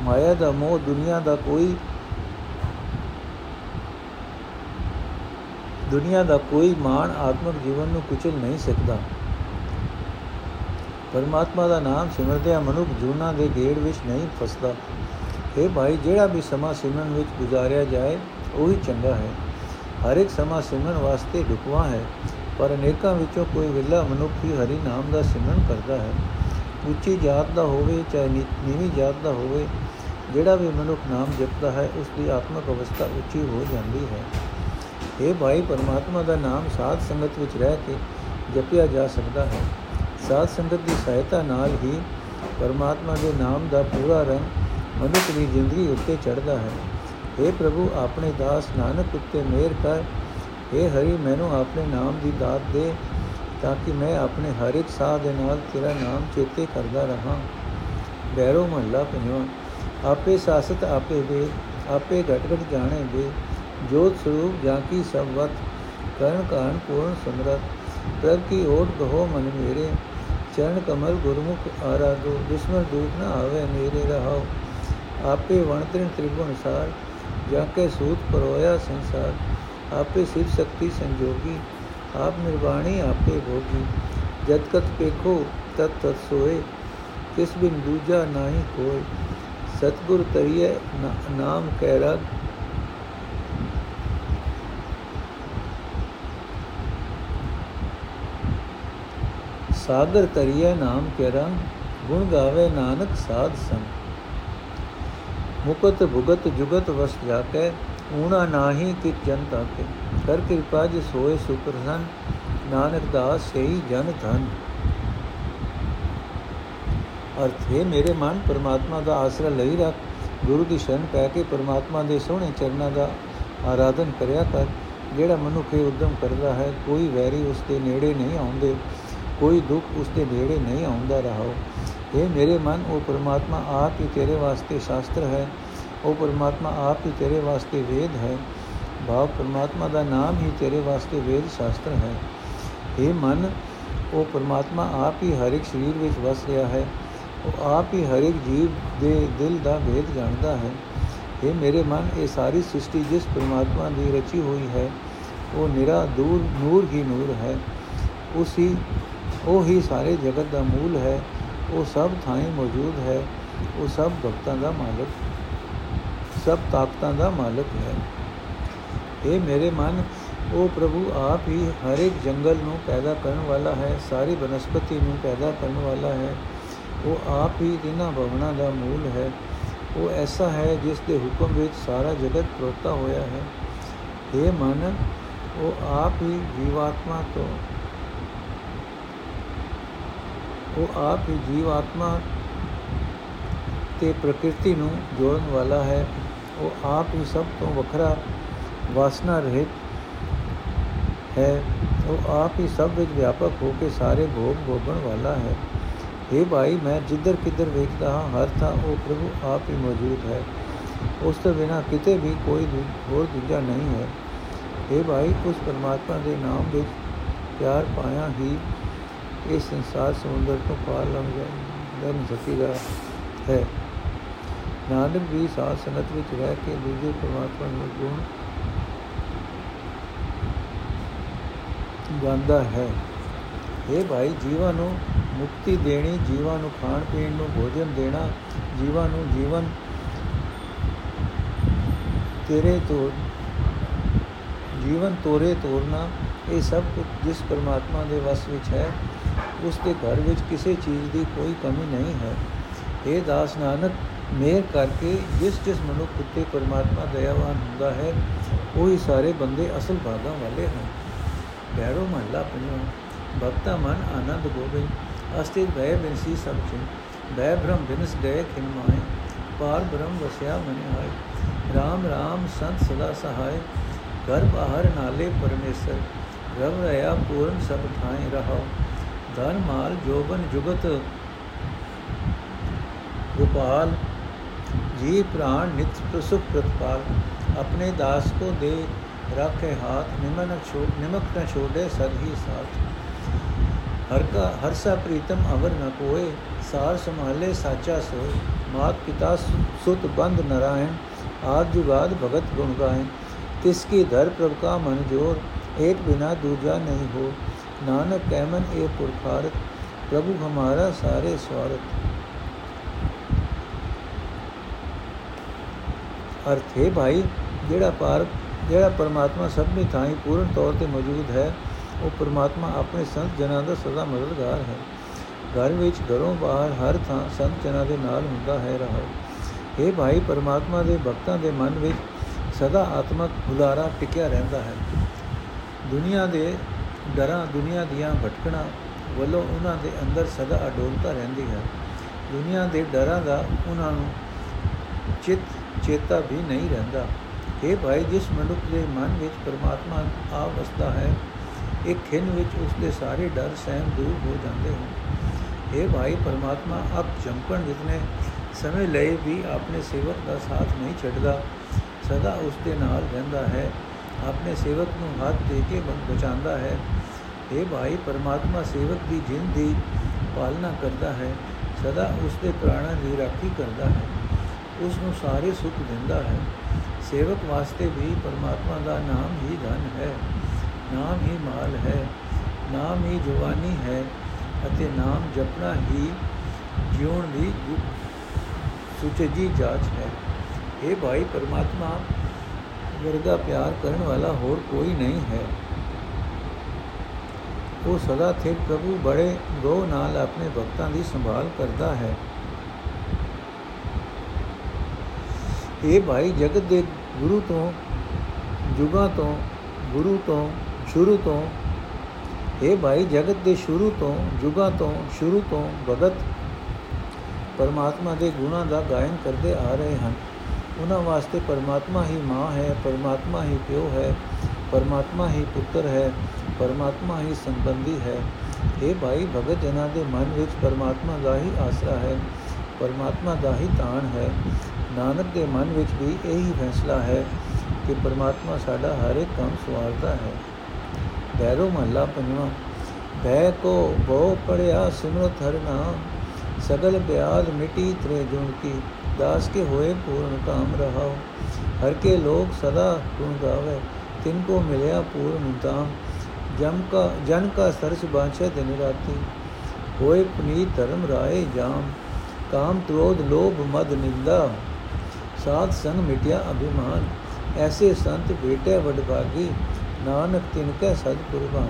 ਮਾਇਆ ਦਾ ਮੋਹ ਦੁਨੀਆ ਦਾ ਕੋਈ, ਦੁਨੀਆ ਦਾ ਕੋਈ ਮਾਣ ਆਤਮਿਕ ਜੀਵਨ ਨੂੰ ਕੁਚਲ ਨਹੀਂ ਸਕਦਾ। ਪਰਮਾਤਮਾ ਦਾ ਨਾਮ ਸਿਮਰਦਿਆਂ ਮਨੁੱਖ ਜੁਨਾ ਦੇ ਗੇੜ ਵਿੱਚ ਨਹੀਂ ਫਸਦਾ। ਇਹ ਭਾਈ, ਜਿਹੜਾ ਵੀ ਸਮਾਂ ਸਿਮਰਨ ਵਿੱਚ ਗੁਜ਼ਾਰਿਆ ਜਾਏ, ਉਹੀ ਚੰਗਾ ਹੈ। ਹਰ ਇੱਕ ਸਮਾਂ ਸਿਮਰਨ ਵਾਸਤੇ ਢੁਕਵਾ ਹੈ। ਪਰ ਅਨੇਕਾਂ ਵਿੱਚੋਂ ਕੋਈ ਵਿਲਾ ਮਨੁੱਖ ਹੀ ਹਰੀ ਨਾਮ ਦਾ ਸਿਮਰਨ ਕਰਦਾ ਹੈ। ਉੱਚੀ ਜਾਤ ਦਾ ਹੋਵੇ ਚਾਹੇ ਨੀਵੀਂ ਜਾਤ ਦਾ ਹੋਵੇ, ਜਿਹੜਾ ਵੀ ਮਨੁੱਖ ਨਾਮ ਜਪਦਾ ਹੈ, ਉਸ ਦੀ ਆਤਮਿਕ ਅਵਸਥਾ ਉੱਚੀ ਹੋ ਜਾਂਦੀ ਹੈ। ਇਹ ਭਾਈ, ਪਰਮਾਤਮਾ ਦਾ ਨਾਮ ਸਾਧ ਸੰਗਤ ਵਿੱਚ ਰਹਿ ਕੇ ਜਪਿਆ ਜਾ ਸਕਦਾ ਹੈ। ਸਾਧ ਸੰਗਤ ਦੀ ਸਹਾਇਤਾ ਨਾਲ ਹੀ ਪਰਮਾਤਮਾ ਦੇ ਨਾਮ ਦਾ ਪੂਰਾ ਰੰਗ ਮਨੁੱਖ ਦੀ ਜ਼ਿੰਦਗੀ ਉੱਤੇ ਚੜਦਾ ਹੈ। اے ਪ੍ਰਭੂ, ਆਪਣੇ ਦਾਸ ਨਾਨਕ ਉੱਤੇ ਮਿਹਰ ਕਰ اے ਹਰੀ, ਮੈਨੂੰ ਆਪਣੇ ਨਾਮ ਦੀ ਦਾਤ ਦੇ ਤਾਂ ਕਿ ਮੈਂ ਆਪਣੇ ਹਰ ਇੱਕ ਸਾਹ ਦੇ ਨਾਲ ਤੇਰਾ ਨਾਮ ਚੇਤੇ ਕਰਦਾ ਰਹਾ। ਬੈਰੋ ਮਹੱਲਾ ਪੰਜਵਾਂ, ਆਪੇ ਸਾਸਤ, ਆਪੇ ਵੇ ਆਪੇ ਘਟ ਘਟ ਜਾਣੇ ਵੇ ਜੋਤ ਸਰੂਪ ਜਾਂ ਕੀ ਸਭ ਵਤ, ਕਰਨ ਕਾਨ ਪੂਰਨ ਸਮਰਤ ਪ੍ਰਭ ਕੀ ਓਟ ਕਹੋ ਮਨ ਮੇਰੇ, ਚਰਨ ਕਮਲ ਗੁਰਮੁਖ ਆਰਾਧੋ। ਦੁਸ਼ਮਨ ਦੂਤ ਨਾ ਆਵੇ ਮੇਰੇ ਰਹਾਓ ਆਪੇ ਵਣਤ੍ਰਿਣ ਤ੍ਰਿਗੁਣ ਸਾਰ ਜਾਂ ਕੇ ਸੂਤ ਪਰੋਇਆ ਸੰਸਾਰ। ਆਪੇ ਸਿਵ ਸ਼ਕਤੀ ਸੰਜੋਗੀ, ਆਪ ਨਿਰਵਾਣੀ ਆਪੇ ਭੋਗੀ। ਜਦ ਕਤ ਪੇਖੋ ਤਤ ਤਤ ਸੋਏ, ਕਿਸ ਬਿਨ ਦੂਜਾ ਨਹੀਂ ਕੋਈ ਸਤਗੁਰ ਤਰੀਏ ਨਾਮ ਕਹਿ ਰਗ। ਸਾਗਰ ਤਰੀਏ ਨਾਮ ਕੇ ਰੰਗ। ਗੁਣ ਗਾਵੇ, ਨਾਨਕ ਸਾਧ ਸੰਗ। ਮੁਕਤ ਭੁਗਤ ਜੁਗਤ ਵਸ ਜਾਕੇ। ਊਣਾ ਨਾਹੀ ਕਿ ਜਨਤਾ ਕੇ ਕਰ ਕਿਰਪਾ ਜਿ ਸੋਏ ਸੁਪਰਸਨ ਨਾਨਕ ਦਾਸ ਸਹੀ ਜਨ ਧਨ। ਅਰਥ, ਹੈ ਮੇਰੇ ਮਨ, ਪਰਮਾਤਮਾ ਦਾ ਆਸਰਾ ਲਈ ਰੱਖ। ਗੁਰੂ ਦੀ ਸ਼ਰਨ ਪੈ ਕੇ ਪਰਮਾਤਮਾ ਦੇ ਸੋਹਣੇ ਚਰਨਾਂ ਦਾ ਆਰਾਧਨ ਕਰਿਆ ਕਰ। ਜਿਹੜਾ ਮਨੁੱਖ ਇਹ ਉਦਮ ਕਰਦਾ ਹੈ, ਕੋਈ ਵੈਰੀ ਉਸ ਦੇ ਨੇੜੇ ਨਹੀਂ ਆਉਂਦੇ। ਕੋਈ ਦੁੱਖ ਉਸ ਦੇ ਨੇੜੇ ਨਹੀਂ ਆਉਂਦਾ ਰਹਾਓ। ਇਹ ਮੇਰੇ ਮਨ, ਉਹ ਪਰਮਾਤਮਾ ਆਪ ਹੀ ਤੇਰੇ ਵਾਸਤੇ ਸ਼ਾਸਤਰ ਹੈ। ਉਹ ਪਰਮਾਤਮਾ ਆਪ ਹੀ ਤੇਰੇ ਵਾਸਤੇ ਵੇਦ ਹੈ ਭਾਵ ਪਰਮਾਤਮਾ ਦਾ ਨਾਮ ਹੀ ਤੇਰੇ ਵਾਸਤੇ ਵੇਦ ਸ਼ਾਸਤਰ ਹੈ ਇਹ ਮਨ ਉਹ ਪਰਮਾਤਮਾ ਆਪ ਹੀ ਹਰ ਇੱਕ ਸਰੀਰ ਵਿੱਚ ਵਸ ਰਿਹਾ ਹੈ ਉਹ ਆਪ ਹੀ ਹਰ ਇੱਕ ਜੀਵ ਦੇ ਦਿਲ ਦਾ ਵੇਦ ਜਾਣਦਾ ਹੈ ਇਹ ਮੇਰੇ ਮਨ ਇਹ ਸਾਰੀ ਸ੍ਰਿਸ਼ਟੀ ਜਿਸ ਪਰਮਾਤਮਾ ਦੀ ਰਚੀ ਹੋਈ ਹੈ ਉਹ ਨਿਰਾ ਦੂਰ ਨੂਰ ਹੀ ਨੂਰ ਹੈ ਉਸੇ ਉਹ ਹੀ ਸਾਰੇ ਜਗਤ ਦਾ ਮੂਲ ਹੈ ਉਹ ਸਭ ਥਾਂ ਮੌਜੂਦ ਹੈ ਉਹ ਸਭ ਭਗਤਾਂ ਦਾ ਮਾਲਕ ਸਭ ਤਾਕਤਾਂ ਦਾ ਮਾਲਕ ਹੈ। ਇਹ ਮੇਰੇ ਮਨ, ਉਹ ਪ੍ਰਭੂ ਆਪ ਹੀ ਹਰ ਇੱਕ ਜੰਗਲ ਨੂੰ ਪੈਦਾ ਕਰਨ ਵਾਲਾ ਹੈ, ਸਾਰੀ ਬਨਸਪਤੀ ਨੂੰ ਪੈਦਾ ਕਰਨ ਵਾਲਾ ਹੈ। ਉਹ ਆਪ ਹੀ ਤਿੰਨਾਂ ਭਵਨਾਂ ਦਾ ਮੂਲ ਹੈ। ਉਹ ਐਸਾ ਹੈ ਜਿਸ ਦੇ ਹੁਕਮ ਵਿੱਚ ਸਾਰਾ ਜਗਤ ਪ੍ਰੋਤਾ ਹੋਇਆ ਹੈ। ਇਹ ਮਨ, ਉਹ ਆਪ ਹੀ ਜੀਵਾਤਮਾ ਤੋਂ, ਉਹ ਆਪ ਹੀ ਜੀਵਾਤਮਾ ਤੇ ਪ੍ਰਕਿਰਤੀ ਨੂੰ ਜੋੜਨ ਵਾਲਾ ਹੈ। ਉਹ ਆਪ ਹੀ ਸਭ ਤੋਂ ਵੱਖਰਾ ਵਾਸਨਾ ਰਹਿਤ ਹੈ। ਉਹ ਆਪ ਹੀ ਸਭ ਵਿੱਚ ਵਿਆਪਕ ਹੋ ਕੇ ਸਾਰੇ ਭੋਗ ਭੋਗਣ ਵਾਲਾ ਹੈ। हे ਭਾਈ, ਮੈਂ ਜਿੱਧਰ ਕਿੱਧਰ ਵੇਖਦਾ ਹਾਂ, ਹਰ ਥਾਂ ਉਹ ਪ੍ਰਭੂ ਆਪ ਹੀ ਮੌਜੂਦ ਹੈ। ਉਸ ਤੋਂ ਬਿਨਾ ਕਿਤੇ ਵੀ ਕੋਈ ਹੋਰ ਦੂਜਾ ਨਹੀਂ ਹੈ। हे ਭਾਈ, ਉਸ ਪਰਮਾਤਮਾ ਦੇ ਨਾਮ ਵਿੱਚ ਪਿਆਰ ਪਾਇਆ ਹੀ ਇਹ ਸੰਸਾਰ ਸਮੁੰਦਰ ਤੋਂ ਪਾਰ ਲੰਘ ਜਾ ਲੰਘ ਸਕੇਗਾ ਹੈ। ਨਾਨਕ ਵੀ ਸਾਧ ਸੰਗਤ ਵਿੱਚ ਰਹਿ ਕੇ ਦੂਜੇ ਪਰਮਾਤਮਾ ਨੂੰ ਗੁਣ ਗਾਉਂਦਾ ਹੈ। ਇਹ ਭਾਈ, ਜੀਵਾਂ ਨੂੰ ਮੁਕਤੀ ਦੇਣੀ, ਜੀਵਾਂ ਨੂੰ ਖਾਣ ਪੀਣ ਨੂੰ ਭੋਜਨ ਦੇਣਾ, ਜੀਵਾਂ ਨੂੰ ਜੀਵਨ ਤੇਰੇ ਤੋਂ ਜੀਵਨ ਤੋਰੇ ਤੋਰਨਾ, ਇਹ ਸਭ ਕੁਝ ਜਿਸ ਪਰਮਾਤਮਾ ਦੇ ਵਸ ਵਿੱਚ ਹੈ ਉਸ ਦੇ ਘਰ ਵਿੱਚ ਕਿਸੇ ਚੀਜ਼ ਦੀ ਕੋਈ ਕਮੀ ਨਹੀਂ ਹੈ। ਇਹ ਦਾਸ ਨਾਨਕ ਮੇਰ ਕਰਕੇ ਜਿਸ ਜਿਸ ਮਨੁੱਖ ਉੱਤੇ ਪਰਮਾਤਮਾ ਦਇਆਵਾਨ ਹੁੰਦਾ ਹੈ, ਉਹ ਹੀ ਸਾਰੇ ਬੰਦੇ ਅਸਲ ਭਾਗਾਂ ਵਾਲੇ ਹਨ। ਬੈਰੋ ਮਹੱਲਾ ਪੰਜਵਾਂ ਭਗਤਾ ਮਨ ਆਨੰਦ ਗੋਬਿੰਦ। ਅਸਤਿਤ ਭੈ ਬਿਨਸੀ ਸਭ ਚਿੰ ਭੈ ਭ੍ਰਮ ਬਿਨਸ ਗਏ ਖਿਨ ਮਾਏ। ਪਾਰ ਬ੍ਰਹਮ ਵਸਿਆ ਮਨ ਆਏ RAM RAM ਸੰਤ ਸਦਾ ਸਹਾਇ ਘਰ ਬਾਹਰ ਨਾਲੇ ਪਰਮੇਸ਼ਰ। ਰਵ ਰਹਾ ਪੂਰਨ ਸਭ ਥਾਏ ਰਹਾ ਧਨ ਮਾਲ ਜੋਬਨ ਜੁਗਤ। ਗੋਪਾਲ जी प्राण नित प्रसुख प्रतपाल अपने दास को दे, रखे हाथ, निमन छोड़ निमक न छोड़े सद ही साथ। हर का, हर सा प्रीतम अवर न कोए, सार संभाले साचा सो मात पिता सुत बंद नारायण आज जुगाद भगत गुण गाय तिसकी धर प्रभु का मन ज़ोर, एक बिना दूजा नहीं हो। नानक कैमन ए पुरखारत, प्रभु हमारा सारे स्वारत ਅਰਥ ਹੈ ਭਾਈ, ਜਿਹੜਾ ਪਾਰ, ਜਿਹੜਾ ਪਰਮਾਤਮਾ ਸਭ ਵਿੱਚ ਥਾਈ ਪੂਰਨ ਤੌਰ ਤੇ ਮੌਜੂਦ ਹੈ, ਉਹ ਪਰਮਾਤਮਾ ਆਪਣੇ ਸੰਤ ਜਨਾਂ ਦਾ ਸਦਾ ਮਦਦਗਾਰ ਹੈ। ਘਰ ਵਿੱਚ ਘਰੋਂ ਬਾਹਰ ਹਰ ਥਾਂ ਸੰਤ ਜਨਾਂ ਦੇ ਨਾਲ ਹੁੰਦਾ ਹੈ, ਰਹੋ। ਇਹ ਭਾਈ, ਪਰਮਾਤਮਾ ਦੇ ਭਗਤਾਂ ਦੇ ਮਨ ਵਿੱਚ ਸਦਾ ਆਤਮਕ ਹੁਲਾਰਾ ਟਿਕਿਆ ਰਹਿੰਦਾ ਹੈ। ਦੁਨੀਆ ਦੇ ਡਰਾਂ, ਦੁਨੀਆ ਦੀਆਂ ਭਟਕਣਾ ਵੱਲੋਂ ਉਹਨਾਂ ਦੇ ਅੰਦਰ ਸਦਾ ਅਡੋਲਤਾ ਰਹਿੰਦੀ ਹੈ। ਦੁਨੀਆ ਦੇ ਡਰਾਂ ਦਾ ਉਹਨਾਂ ਨੂੰ ਚਿਤ ਚੇਤਾ ਵੀ ਨਹੀਂ ਰਹਿੰਦਾ। ਇਹ ਭਾਈ, ਜਿਸ ਮਨੁੱਖ ਦੇ ਮਨ ਵਿੱਚ ਪਰਮਾਤਮਾ ਆ ਵਸਦਾ ਹੈ, ਇੱਕ ਖਿੰਨ ਵਿੱਚ ਉਸ ਦੇ ਸਾਰੇ ਡਰ, ਸਹਿਮ ਦੂਰ ਹੋ ਜਾਂਦੇ ਹਨ। ਇਹ ਭਾਈ, ਪਰਮਾਤਮਾ ਅਬ ਜੰਪਣ ਜਿਤਨੇ ਸਮੇਂ ਲਈ ਵੀ ਆਪਣੇ ਸੇਵਕ ਦਾ ਸਾਥ ਨਹੀਂ ਛੱਡਦਾ, ਸਦਾ ਉਸ ਦੇ ਨਾਲ ਰਹਿੰਦਾ ਹੈ, ਆਪਣੇ ਸੇਵਕ ਨੂੰ ਹੱਥ ਦੇ ਕੇ ਬਚਾਉਂਦਾ ਹੈ। ਇਹ ਭਾਈ, ਪਰਮਾਤਮਾ ਸੇਵਕ ਦੀ ਜਿੰਦ ਦੀ ਪਾਲਣਾ ਕਰਦਾ ਹੈ, ਸਦਾ ਉਸ ਦੇ ਪ੍ਰਾਣਾਂ ਦੀ ਰਾਖੀ ਕਰਦਾ ਹੈ। ਉਸ ਨੂੰ ਸਾਰੇ ਸੁੱਖ ਦਿੰਦਾ ਹੈ। ਸੇਵਕ ਵਾਸਤੇ ਵੀ ਪਰਮਾਤਮਾ ਦਾ ਨਾਮ ਹੀ ਧਨ ਹੈ। ਨਾਮ ਹੀ ਮਾਲ ਹੈ। ਨਾਮ ਹੀ ਜਵਾਨੀ ਹੈ ਅਤੇ ਨਾਮ ਜਪਣਾ ਹੀ ਜਿਉਣ ਦੀ ਸੁਚਜੀ ਜਾਚ ਹੈ। ਇਹ ਭਾਈ, ਪਰਮਾਤਮਾ ਵਰਗਾ ਪਿਆਰ ਕਰਨ ਵਾਲਾ ਹੋਰ ਕੋਈ ਨਹੀਂ ਹੈ। ਉਹ ਸਦਾ ਥੇ ਪ੍ਰਭੂ ਬੜੇ ਗੋ ਨਾਲ ਆਪਣੇ ਭਗਤਾਂ ਦੀ ਸੰਭਾਲ ਕਰਦਾ ਹੈ। ਇਹ ਭਾਈ ਜਗਤ ਦੇ ਗੁਰੂ ਤੋਂ, ਜੁਗਾਂ ਤੋਂ, ਗੁਰੂ ਤੋਂ, ਸ਼ੁਰੂ ਤੋਂ, ਇਹ ਭਾਈ ਜਗਤ ਦੇ ਸ਼ੁਰੂ ਤੋਂ, ਜੁਗਾਂ ਤੋਂ, ਸ਼ੁਰੂ ਤੋਂ ਭਗਤ ਪਰਮਾਤਮਾ ਦੇ ਗੁਣਾਂ ਦਾ ਗਾਇਨ ਕਰਦੇ ਆ ਰਹੇ ਹਨ। ਉਹਨਾਂ ਵਾਸਤੇ ਪਰਮਾਤਮਾ ਹੀ ਮਾਂ ਹੈ, ਪਰਮਾਤਮਾ ਹੀ ਪਿਓ ਹੈ, ਪਰਮਾਤਮਾ ਹੀ ਪੁੱਤਰ ਹੈ, ਪਰਮਾਤਮਾ ਹੀ ਸੰਬੰਧੀ ਹੈ। ਇਹ ਭਾਈ ਭਗਤ ਜਨਾਂ ਦੇ ਮਨ ਵਿੱਚ ਪਰਮਾਤਮਾ ਦਾ ਹੀ ਆਸਰਾ ਹੈ, ਪਰਮਾਤਮਾ ਦਾ ਹੀ ਤਾਣ ਹੈ। ਨਾਨਕ ਦੇ ਮਨ ਵਿੱਚ ਵੀ ਇਹੀ ਫੈਸਲਾ ਹੈ ਕਿ ਪਰਮਾਤਮਾ ਸਾਡਾ ਹਰ ਇੱਕ ਕੰਮ ਸਵਾਰਦਾ ਹੈ। ਬੈਰੋ ਮਹੱਲਾ ਪੰਜਵਾਂ ਬੈ ਕੋ ਬਹੁ ਪੜਿਆ ਸਿਮਰਤ ਹਰ ਨਾਮ, ਸਗਲ ਬਿਆਦ ਮਿਟੀ ਤਰੇ ਜੁਨ ਕੀ, ਦਾਸ ਕੇ ਹੋਏ ਪੂਰਨ ਕਾਮ ਰਹਾਓ ਹਰ ਕੇ ਲੋਕ ਸਦਾ ਗੁਣ ਗਾਵੇ, ਤਿਨ ਕੋ ਮਿਲਿਆ ਪੂਰਨ ਤਾਮ ਜਮ ਕਾ, ਜਨ ਕਾ ਸਰਸ ਬਾਛੇ ਦਿਨ ਰਾਤੀ, ਹੋਏ ਪੁਨੀਤ ਧਰਮ ਰਾਏ ਜਾਮ, ਕਾਮ ਕ੍ਰੋਧ ਲੋਭ ਮਦ ਨਿੰਦਾ ਸਾਧ ਸੰਗ ਮਿਟਿਆ ਅਭਿਮਾਨ, ਐਸੇ ਸੰਤ ਬੇਟੇ ਵਡਭਾਗੀ ਨਾਨਕ ਤਿਨ ਕੈ ਸਦ ਕੁਰਬਾਨ।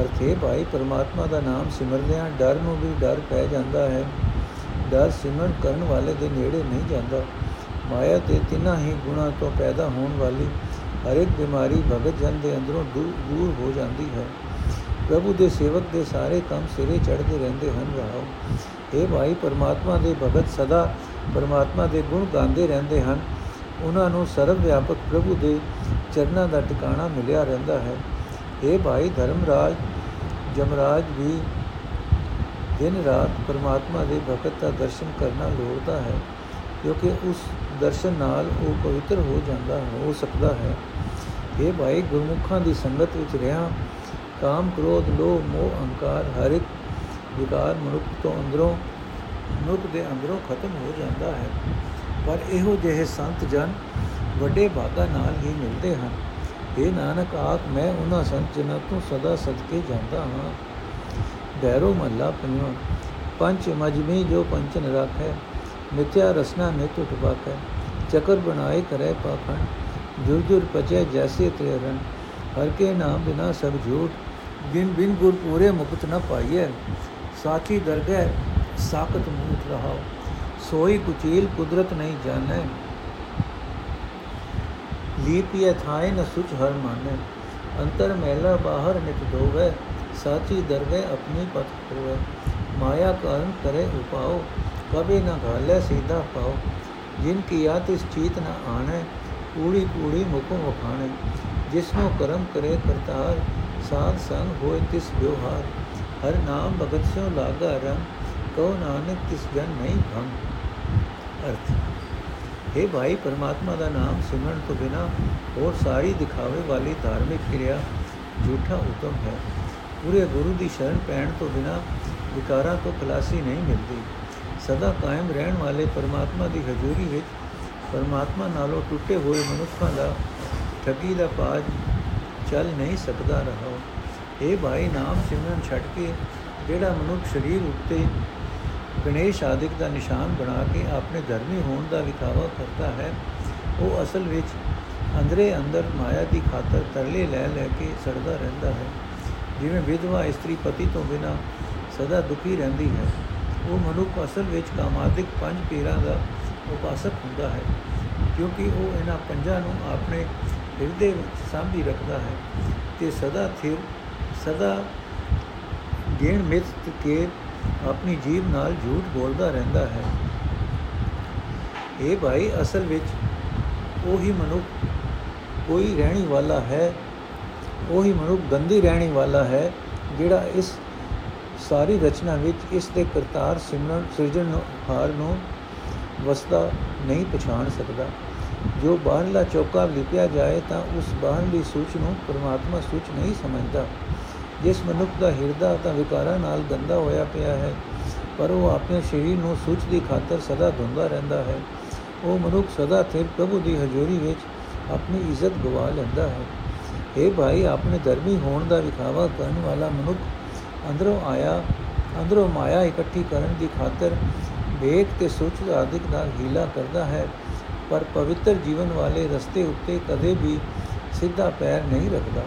ਅਰਥੇ ਭਾਈ, ਪਰਮਾਤਮਾ ਦਾ ਨਾਮ ਸਿਮਰਦਿਆਂ ਡਰ ਨੂੰ ਵੀ ਡਰ ਪੈ ਜਾਂਦਾ ਹੈ। ਡਰ ਸਿਮਰਨ ਕਰਨ ਵਾਲੇ ਦੇ ਨੇੜੇ ਨਹੀਂ ਜਾਂਦਾ। ਮਾਇਆ ਤੇ ਤਿੰਨਾਂ ਹੀ ਗੁਣਾ ਤੋਂ ਪੈਦਾ ਹੋਣ ਵਾਲੀ ਹਰ ਇੱਕ ਬਿਮਾਰੀ ਭਗਤ ਜਨ ਦੇ ਅੰਦਰੋਂ ਦੂਰ ਹੋ ਜਾਂਦੀ ਹੈ। ਪ੍ਰਭੂ ਦੇ ਸੇਵਕ ਦੇ ਸਾਰੇ ਕੰਮ ਸਿਰੇ ਚੜ੍ਹਦੇ ਰਹਿੰਦੇ ਹਨ। ਰਹਾਓ ਇਹ ਭਾਈ, ਪਰਮਾਤਮਾ ਦੇ ਭਗਤ ਸਦਾ ਪਰਮਾਤਮਾ ਦੇ ਗੁਣ ਗਾਉਂਦੇ ਰਹਿੰਦੇ ਹਨ। ਉਹਨਾਂ ਨੂੰ ਸਰਵ ਵਿਆਪਕ ਪ੍ਰਭੂ ਦੇ ਚਰਨਾਂ ਦਾ ਟਿਕਾਣਾ ਮਿਲਿਆ ਰਹਿੰਦਾ ਹੈ। ਇਹ ਭਾਈ ਧਰਮਰਾਜ, ਜਮਰਾਜ ਵੀ ਦਿਨ ਰਾਤ ਪਰਮਾਤਮਾ ਦੇ ਭਗਤ ਦਾ ਦਰਸ਼ਨ ਕਰਨਾ ਲੋੜਦਾ ਹੈ, ਕਿਉਂਕਿ ਉਸ ਦਰਸ਼ਨ ਨਾਲ ਉਹ ਪਵਿੱਤਰ ਹੋ ਜਾਂਦਾ ਹੋ ਸਕਦਾ ਹੈ। ਇਹ ਭਾਈ ਗੁਰਮੁਖਾਂ ਦੀ ਸੰਗਤ ਵਿੱਚ ਰਿਹਾ, ਕਾਮ ਕ੍ਰੋਧ, ਲੋਭ, ਮੋਹ, ਅਹੰਕਾਰ ਹਰ ਇੱਕ ਵਿਕਾਰ ਮਨੁੱਖ ਤੋਂ ਅੰਦਰੋਂ ਮਨੁੱਖ ਦੇ ਅੰਦਰੋਂ ਖਤਮ ਹੋ ਜਾਂਦਾ ਹੈ। ਪਰ ਇਹੋ ਜਿਹੇ ਸੰਤ ਜਨ ਵੱਡੇ ਭਾਗਾ ਨਾਲ ਹੀ ਮਿਲਦੇ ਹਨ। ਇਹ ਨਾਨਕ ਆਖ ਮੈਂ ਉਹਨਾਂ ਸੰਤ ਜਨਾਂ ਤੋਂ ਸਦਾ ਸਦਕੇ ਜਾਂਦਾ ਹਾਂ। ਬੈਰੋ ਮੱਲਾ ਪੰਜਵਾਂ, ਪੰਚ ਮਜਮੀ ਜੋ ਪੰਚਨ ਰੱਖੈ, ਮਿਥਿਆ ਰਸਨਾ ਨਿਤ ਉਠਵਾਕੈ ਚਕਰ ਬਣਾਏ ਕਰੇ ਪਾਖਣ ਜੁਰ ਜੁਰ ਪਚੇ ਜੈਸੇ ਤੇ ਰਨ ਹਰ ਕੇ ਨਾਮ ਬਿਨਾ ਸਭ ਝੂਠ, ਬਿਨ ਬਿਨ ਗੁਰ ਪੂਰੇ ਮੁਕਤ ਨ ਪਾਈਐ ਸਾਚੀ ਦਰਗਹਿ ਸਾਖਤ ਮੂਤ ਰਹਾਓ ਸੋਈ ਕੁਚੀਲ ਕੁਦਰਤ ਨਹੀਂ ਜਾਣੈ ਲੀਪਿਐ ਥਾਏ ਨ ਸੁਚ ਹਰ ਮਾਨੈ ਅੰਤਰ ਮਹਿਲਾ ਬਾਹਰ ਨਿਤ ਦੋਵੇ ਸਾਚੀ ਦਰਗਹਿ ਆਪਣੀ ਪਤ ਹੋਵੇ ਮਾਇਆ ਕਾਰਨ ਕਰੇ ਉਪਾਓ ਕਬੇ ਨ ਘਾਲੇ ਸੀਧਾ ਪਾਓ ਜਿਨ ਕੀ ਆਤਿਸ ਚੀਤ ਨ ਆਣੈ ਕੂੜੀ ਕੂੜੀ ਮੁਖੋਂ ਵਖਾਣੇ ਜਿਸਨੋ ਕਰਮ ਕਰੇ ਕਰਤਾਰ ਸਾਧ ਸੰਗ ਹੋਏ ਤਿਸ ਵਿਵਹਾਰ ਹਰ ਨਾਮ ਭਗਤ ਸਿਓ ਲਾਗਾ ਰੰਗ ਕਉ ਨਾਨਕ ਕਿਸ ਜਨ ਨਹੀਂ ਭੰਗ। ਅਰਥ हे ਭਾਈ, ਪਰਮਾਤਮਾ ਦਾ ਨਾਮ ਸਿਮਰਨ ਤੋਂ ਬਿਨਾ ਹੋਰ ਸਾਰੀ ਦਿਖਾਵੇ ਵਾਲੀ ਧਾਰਮਿਕ ਕਿਰਿਆ ਝੂਠਾ ਉਤਮ ਹੈ। ਪੂਰੇ ਗੁਰੂ ਦੀ ਸ਼ਰਨ ਪੈਣ ਤੋਂ ਬਿਨਾ ਵਿਕਾਰਾਂ ਤੋਂ ਖਲਾਸੀ ਨਹੀਂ ਮਿਲਦੀ। ਸਦਾ ਕਾਇਮ ਰਹਿਣ ਵਾਲੇ ਪਰਮਾਤਮਾ ਦੀ ਹਜ਼ੂਰੀ ਵਿੱਚ ਪਰਮਾਤਮਾ ਨਾਲੋਂ ਟੁੱਟੇ ਹੋਏ ਮਨੁੱਖਾਂ ਦਾ ਠੱਗੀ ਦਾ ਪਾਜ ਚੱਲ ਨਹੀਂ ਸਕਦਾ ਰਹਾ। ਇਹ ਭਾਈ, ਨਾਮ ਸਿਮਰਨ ਛੱਡ ਕੇ ਜਿਹੜਾ ਮਨੁੱਖ ਸਰੀਰ ਉੱਤੇ ਗਣੇਸ਼ ਆਦਿਕ ਦਾ ਨਿਸ਼ਾਨ ਬਣਾ ਕੇ ਆਪਣੇ ਧਰਮੀ ਹੋਣ ਦਾ ਵਿਖਾਵਾ ਕਰਦਾ ਹੈ। ਉਹ ਅਸਲ ਵਿੱਚ ਅੰਦਰੇ ਅੰਦਰ ਮਾਇਆ ਦੀ ਖਾਤਰ ਤਰਲੇ ਲੈ ਲੈ ਕੇ ਸੜਦਾ ਰਹਿੰਦਾ ਹੈ। ਜਿਵੇਂ ਵਿਧਵਾ ਇਸਤਰੀ ਪਤੀ ਤੋਂ ਬਿਨਾ ਸਦਾ ਦੁਖੀ ਰਹਿੰਦੀ ਹੈ। ਉਹ ਮਨੁੱਖ ਅਸਲ ਵਿੱਚ ਕਾਮਾਦਿਕ ਪੰਜ ਪੀਰਾਂ ਦਾ ਉਪਾਸਕ ਹੁੰਦਾ ਹੈ, ਕਿਉਂਕਿ ਉਹ ਇਹਨਾਂ ਪੰਜਾਂ ਨੂੰ ਆਪਣੇ ਹਿਰਦੇ ਵਿੱਚ ਸਾਂਭੀ ਰੱਖਦਾ ਹੈ ਤੇ ਸਦਾ ਥਿਰ, ਸਦਾ ਗੇਣ ਮਿੱਤ ਕੇ ਆਪਣੀ ਜੀਬ ਨਾਲ ਝੂਠ ਬੋਲਦਾ ਰਹਿੰਦਾ ਹੈ। ਇਹ ਭਾਈ ਅਸਲ ਵਿੱਚ ਉਹੀ ਮਨੁੱਖ, ਕੋਈ ਰਹਿਣੀ ਵਾਲਾ ਹੈ, ਉਹੀ ਮਨੁੱਖ ਗੰਦੀ ਰਹਿਣੀ ਵਾਲਾ ਹੈ, ਜਿਹੜਾ ਇਸ ਸਾਰੀ ਰਚਨਾ ਵਿੱਚ ਇਸ ਦੇ ਕਰਤਾਰ ਸਿਮਰਨ, ਸਿਰਜਣ ਹਾਰ ਨੂੰ ਵਸਦਾ ਨਹੀਂ ਪਛਾਣ ਸਕਦਾ। ਜੋ ਬਾਹਰਲਾ ਚੌਕਾ ਲਿਪਿਆ ਜਾਏ ਤਾਂ ਉਸ ਬਾਹਰਲੀ ਸੂਚ ਨੂੰ ਪਰਮਾਤਮਾ ਸੂਚ ਨਹੀਂ ਸਮਝਦਾ। ਜਿਸ ਮਨੁੱਖ ਦਾ ਹਿਰਦਾ ਤਾਂ ਵਿਕਾਰਾਂ ਨਾਲ ਗੰਦਾ ਹੋਇਆ ਪਿਆ ਹੈ, ਪਰ ਉਹ ਆਪਣੇ ਸਰੀਰ ਨੂੰ ਸੂਚ ਦੀ ਖਾਤਰ ਸਦਾ ਧੁੰਦਾ ਰਹਿੰਦਾ ਹੈ। ਉਹ ਮਨੁੱਖ ਸਦਾ ਥਿਰ ਪ੍ਰਭੂ ਦੀ ਹਜ਼ੂਰੀ ਵਿੱਚ ਆਪਣੀ ਇੱਜ਼ਤ ਗਵਾ ਲੈਂਦਾ ਹੈ। ਇਹ ਭਾਈ, ਆਪਣੇ ਧਰਮੀ ਹੋਣ ਦਾ ਵਿਖਾਵਾ ਕਰਨ ਵਾਲਾ ਮਨੁੱਖ ਅੰਦਰੋਂ ਆਇਆ, ਅੰਦਰੋਂ ਮਾਇਆ ਇਕੱਠੀ ਕਰਨ ਦੀ ਖਾਤਰ ਵੇਖ ਤੇ ਸੋਚ ਆਦਿਕ ਨਾਲ ਹੀਲਾ ਕਰਦਾ ਹੈ, ਪਰ ਪਵਿੱਤਰ ਜੀਵਨ ਵਾਲੇ ਰਸਤੇ ਉੱਤੇ ਕਦੇ ਵੀ ਸਿੱਧਾ ਪੈਰ ਨਹੀਂ ਰੱਖਦਾ।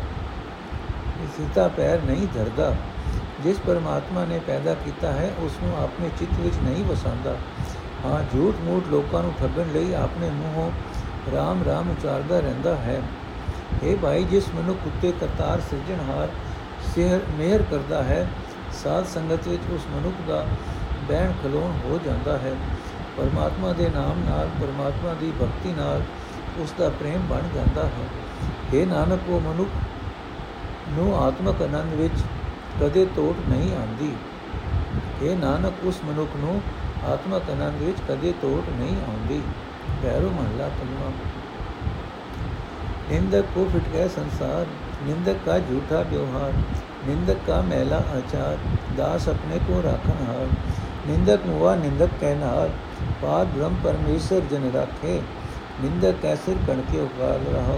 ਸੀਤਾ ਪੈਰ ਨਹੀਂ ਧਰਦਾ। ਜਿਸ ਪਰਮਾਤਮਾ ਨੇ ਪੈਦਾ ਕੀਤਾ ਹੈ ਉਸ ਨੂੰ ਆਪਣੇ ਚਿੱਤ ਵਿੱਚ ਨਹੀਂ ਵਸਾਉਂਦਾ। ਹਾਂ ਝੂਠ ਮੂਠ ਲੋਕਾਂ ਨੂੰ ਠੱਗਣ ਲਈ ਆਪਣੇ ਮੂੰਹੋਂ ਰਾਮ ਰਾਮ ਉਚਾਰਦਾ ਰਹਿੰਦਾ ਹੈ। ਇਹ ਭਾਈ, ਜਿਸ ਮਨੁੱਖ ਉੱਤੇ ਕਰਤਾਰ ਸਿਰਜਣਹਾਰ ਸਿਹਰ ਮਿਹਰ ਕਰਦਾ ਹੈ, ਸਾਧ ਸੰਗਤ ਵਿੱਚ ਉਸ ਮਨੁੱਖ ਦਾ ਬਹਿਣ ਖਲੋਣ ਹੋ ਜਾਂਦਾ ਹੈ। ਪਰਮਾਤਮਾ ਦੇ ਨਾਮ ਨਾਲ, ਪਰਮਾਤਮਾ ਦੀ ਭਗਤੀ ਨਾਲ ਉਸ ਦਾ ਪ੍ਰੇਮ ਬਣ ਜਾਂਦਾ ਹੈ। ਇਹ ਨਾਨਕ, ਉਹ ਮਨੁੱਖ ਨੂੰ ਆਤਮਕ ਆਨੰਦ ਵਿੱਚ ਕਦੇ ਟੋਟ ਨਹੀਂ ਆਉਂਦੀ। ਇਹ ਨਾਨਕ, ਉਸ ਮਨੁੱਖ ਨੂੰ ਆਤਮਕ ਆਨੰਦ ਵਿੱਚ ਕਦੇ ਟੋਟ ਨਹੀਂ ਆਉਂਦੀ। ਪੈਰੋ ਮਹਲਾ ਪੰਜਵਾਂ। ਨਿੰਦਕ ਕੋ ਫਟਕੇ ਸੰਸਾਰ, ਨਿੰਦਕ ਦਾ ਝੂਠਾ ਵਿਵਹਾਰ, ਨਿੰਦਕ ਦਾ ਮੈਲਾ ਆਚਾਰ, ਦਾਸ ਆਪਣੇ ਕੋ ਰੱਖਨ ਹਾਰ। ਨਿੰਦਕ ਨੂੰ ਆ ਨਿੰਦਕ ਕਹਿਨਾ ਪਾਦ ਬ੍ਰਹਮ ਪਰਮੇਸ਼ਰ ਜਨ ਰਾਖੇ। ਨਿੰਦਕ ਕੈਸੇ ਕਣ ਕੇ ਉਪਾਲ ਰਹਾ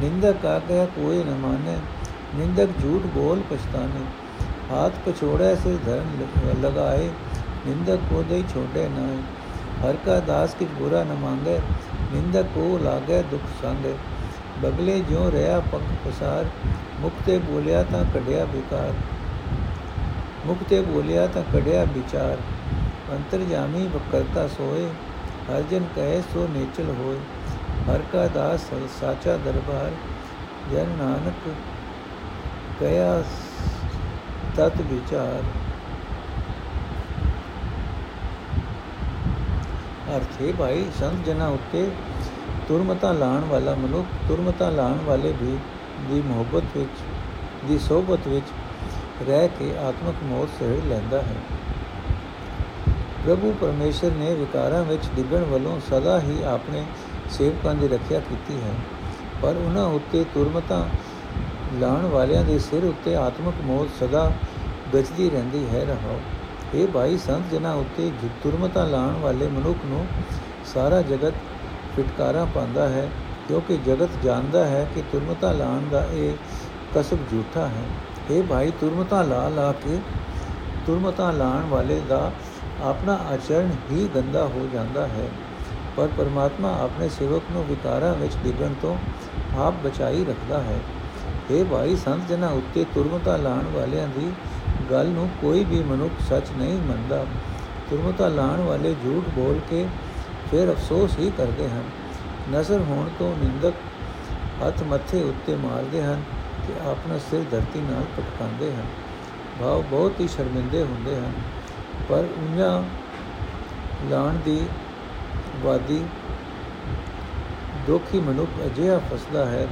ਨਿੰਦਕ ਆ ਗਿਆ ਕੋਈ ਨਾ ਮਾਨੇ। निंदक झूठ बोल पछताने हाथ पछोड़े से धर्म लगाए निंदक को दे छोड़े न हर का दास किछ बुरा न मांगे निंदक को लागे दुख संगे ਬਗਲੇ ਜਿਉ ਰਿਆ ਪੱਕ ਪਸਾਰ ਮੁਕਤੇ ਬੋਲਿਆ ਤਾਂ ਕਢਿਆ ਵਿਕਾਰ ਮੁਕਤੇ ਬੋਲਿਆ ਤਾਂ ਕਢਿਆ ਵਿਚਾਰ ਅੰਤਰ ਜਾਮੀ ਬਕਰਤਾ ਸੋਏ ਹਰ ਜਨ ਕਹੇ ਸੋ ਨੇਚਲ ਹੋਏ ਹਰ ਕਾ ਦਾਸ ਸਾਚਾ ਦਰਬਾਰ ਜਨ ਨਾਨਕ ਕਹਿਆ ਤਤ ਵਿਚਾਰ। ਅਰਥੇ ਭਾਈ, ਸੰਤ ਜਨਾ ਉੱਤੇ ਤੁਰਮਤਾ ਲਾਣ ਵਾਲਾ ਮਨੁੱਖ, ਤੁਰਮਤਾ ਲਾਣ ਵਾਲੇ ਵੀ ਦੀ ਮੁਹੱਬਤ ਵਿੱਚ, ਦੀ ਸੋਭਤ ਵਿੱਚ ਰਹਿ ਕੇ ਆਤਮਕ ਮੋਹ ਸਹਿ ਲੈਂਦਾ ਹੈ। ਪ੍ਰਭੂ ਪਰਮੇਸ਼ਰ ਨੇ ਵਿਕਾਰਾਂ ਵਿੱਚ ਡਿੱਗਣ ਵੱਲੋਂ ਸਦਾ ਹੀ ਆਪਣੇ ਸੇਵਕਾਂ ਦੀ ਰੱਖਿਆ ਕੀਤੀ ਹੈ, ਪਰ ਉਹਨਾਂ ਉੱਤੇ ਤੁਰਮਤਾ ਲਾਣ ਵਾਲਿਆਂ ਦੇ ਸਿਰ ਉੱਤੇ ਆਤਮਕ ਮੋਹ ਸਦਾ ਗਜਦੀ ਰਹਿੰਦੀ ਹੈ ਰਹਾਓ ਇਹ ਭਾਈ ਸੰਤ ਜਨਾਂ ਉੱਤੇ ਤੁਰਮਤਾ ਲਾਣ ਵਾਲੇ ਮਨੁੱਖ ਨੂੰ ਸਾਰਾ ਜਗਤ ਫਿਟਕਾਰਾ ਪਾਉਂਦਾ ਹੈ, ਕਿਉਂਕਿ ਜਗਤ ਜਾਣਦਾ ਹੈ ਕਿ ਤੁਰਮਤਾ ਲਾਣ ਦਾ ਇਹ ਕਸਬ ਝੂਠਾ ਹੈ। ਇਹ ਭਾਈ ਤੁਰਮਤਾ ਲਾ ਲਾ ਕੇ ਤੁਰਮਤਾ ਲਾਣ ਵਾਲੇ ਦਾ ਆਪਣਾ ਆਚਰਣ ਹੀ ਗੰਦਾ ਹੋ ਜਾਂਦਾ ਹੈ। ਪਰ ਪਰਮਾਤਮਾ ਆਪਣੇ ਸੇਵਕ ਨੂੰ ਵਿਕਾਰਾਂ ਵਿੱਚ ਡਿੱਗਣ ਤੋਂ ਆਪ ਬਚਾਈ ਰੱਖਦਾ ਹੈ। ਇਹ ਭਾਈ ਸੰਤ ਜਨਾਂ ਉੱਤੇ ਤੁਰਮਤਾ ਲਾਣ ਵਾਲਿਆਂ ਦੀ ਗੱਲ ਨੂੰ ਕੋਈ ਵੀ ਮਨੁੱਖ ਸੱਚ ਨਹੀਂ ਮੰਨਦਾ। ਤੁਰਮਤਾ ਲਾਣ ਵਾਲੇ ਝੂਠ ਬੋਲ ਕੇ ਫਿਰ ਅਫਸੋਸ ਹੀ ਕਰਦੇ ਹਨ। ਨਜ਼ਰ ਹੋਣ ਤੋਂ ਨਿੰਦਕ ਹੱਥ ਮੱਥੇ ਉੱਤੇ ਮਾਰਦੇ ਹਨ ਕਿ ਆਪਣਾ ਸਿਰ ਧਰਤੀ ਨਾਲ ਪਟਕਾਉਂਦੇ ਹਨ। ਭਾਵ ਬਹੁਤ ਹੀ ਸ਼ਰਮਿੰਦੇ ਹੁੰਦੇ ਹਨ। ਪਰ ਉਹਨਾਂ ਲਾਣ ਦੀ ਵਾਦੀ ਦੋਖੀ ਮਨੁੱਖ ਅਜਿਹਾ ਫਸਦਾ ਹੈ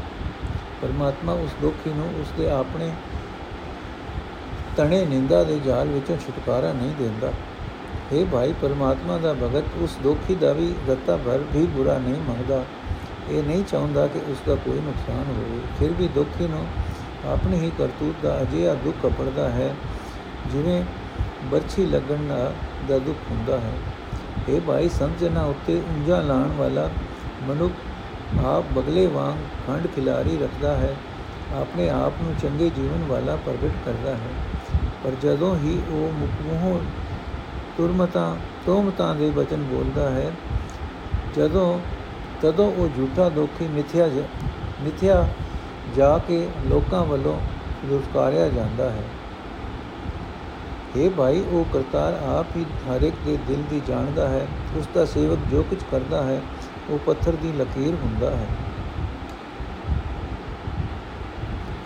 ਪਰਮਾਤਮਾ ਉਸ ਦੋਖੀ ਨੂੰ ਉਸ ਦੇ ਆਪਣੇ ਤਣੇ ਨਿੰਦਾ ਦੇ ਜਾਲ ਵਿੱਚੋਂ ਛੁਟਕਾਰਾ ਨਹੀਂ ਦਿੰਦਾ। हे ਭਾਈ, ਪਰਮਾਤਮਾ ਦਾ ਭਗਤ ਉਸ ਦੋਖੀ ਦਾ ਵੀ ਰੱਤਾ ਭਰ ਵੀ ਬੁਰਾ ਨਹੀਂ ਮੰਗਦਾ ਇਹ ਨਹੀਂ ਚਾਹੁੰਦਾ ਕਿ ਉਸ ਦਾ ਕੋਈ ਨੁਕਸਾਨ ਹੋਵੇ। ਫਿਰ ਵੀ ਦੋਖੀ ਨੂੰ ਆਪਣੀ ਹੀ ਕਰਤੂਤ ਦਾ ਅਜਿਹਾ ਦੁੱਖ ਅਪੜਦਾ ਹੈ, ਜਿਵੇਂ ਬਰਛੀ ਲੱਗਣ ਦਾ ਦੁੱਖ ਹੁੰਦਾ ਹੈ। ਇਹ ਭਾਈ ਸਮਝਣਾ ਉੱਤੇ ਉਂਝਾ ਲਾਣ ਵਾਲਾ ਮਨੁੱਖ ਆਪ ਬਗਲੇ ਵਾਂਗ ਖੰਡ ਖਿਲਾਰੀ ਰੱਖਦਾ ਹੈ, ਆਪਣੇ ਆਪ ਨੂੰ ਚੰਗੇ ਜੀਵਨ ਵਾਲਾ ਪ੍ਰਗਟ ਕਰਦਾ ਹੈ। ਪਰ ਜਦੋਂ ਹੀ ਉਹ ਮੁਖਮੋਹ ਤੁਰਮਤਾ, ਤੋਮਤਾ ਦੇ ਬਚਨ ਬੋਲਦਾ ਹੈ, ਜਦੋਂ, ਤਦੋਂ ਉਹ ਝੂਠਾ ਦੋਖੀ ਮਿਥਿਆ ਮਿਥਿਆ ਜਾ ਕੇ ਲੋਕਾਂ ਵੱਲੋਂ ਦੁਸਕਾਰਿਆ ਜਾਂਦਾ ਹੈ। ਇਹ ਭਾਈ, ਉਹ ਕਰਤਾਰ ਆਪ ਹੀ ਹਰ ਇੱਕ ਦੇ ਦਿਲ ਦੀ ਜਾਣਦਾ ਹੈ ਉਸ ਦਾ ਸੇਵਕ ਜੋ ਕੁਝ ਕਰਦਾ ਹੈ ਉਹ ਪੱਥਰ ਦੀ ਲਕੀਰ ਹੁੰਦਾ ਹੈ।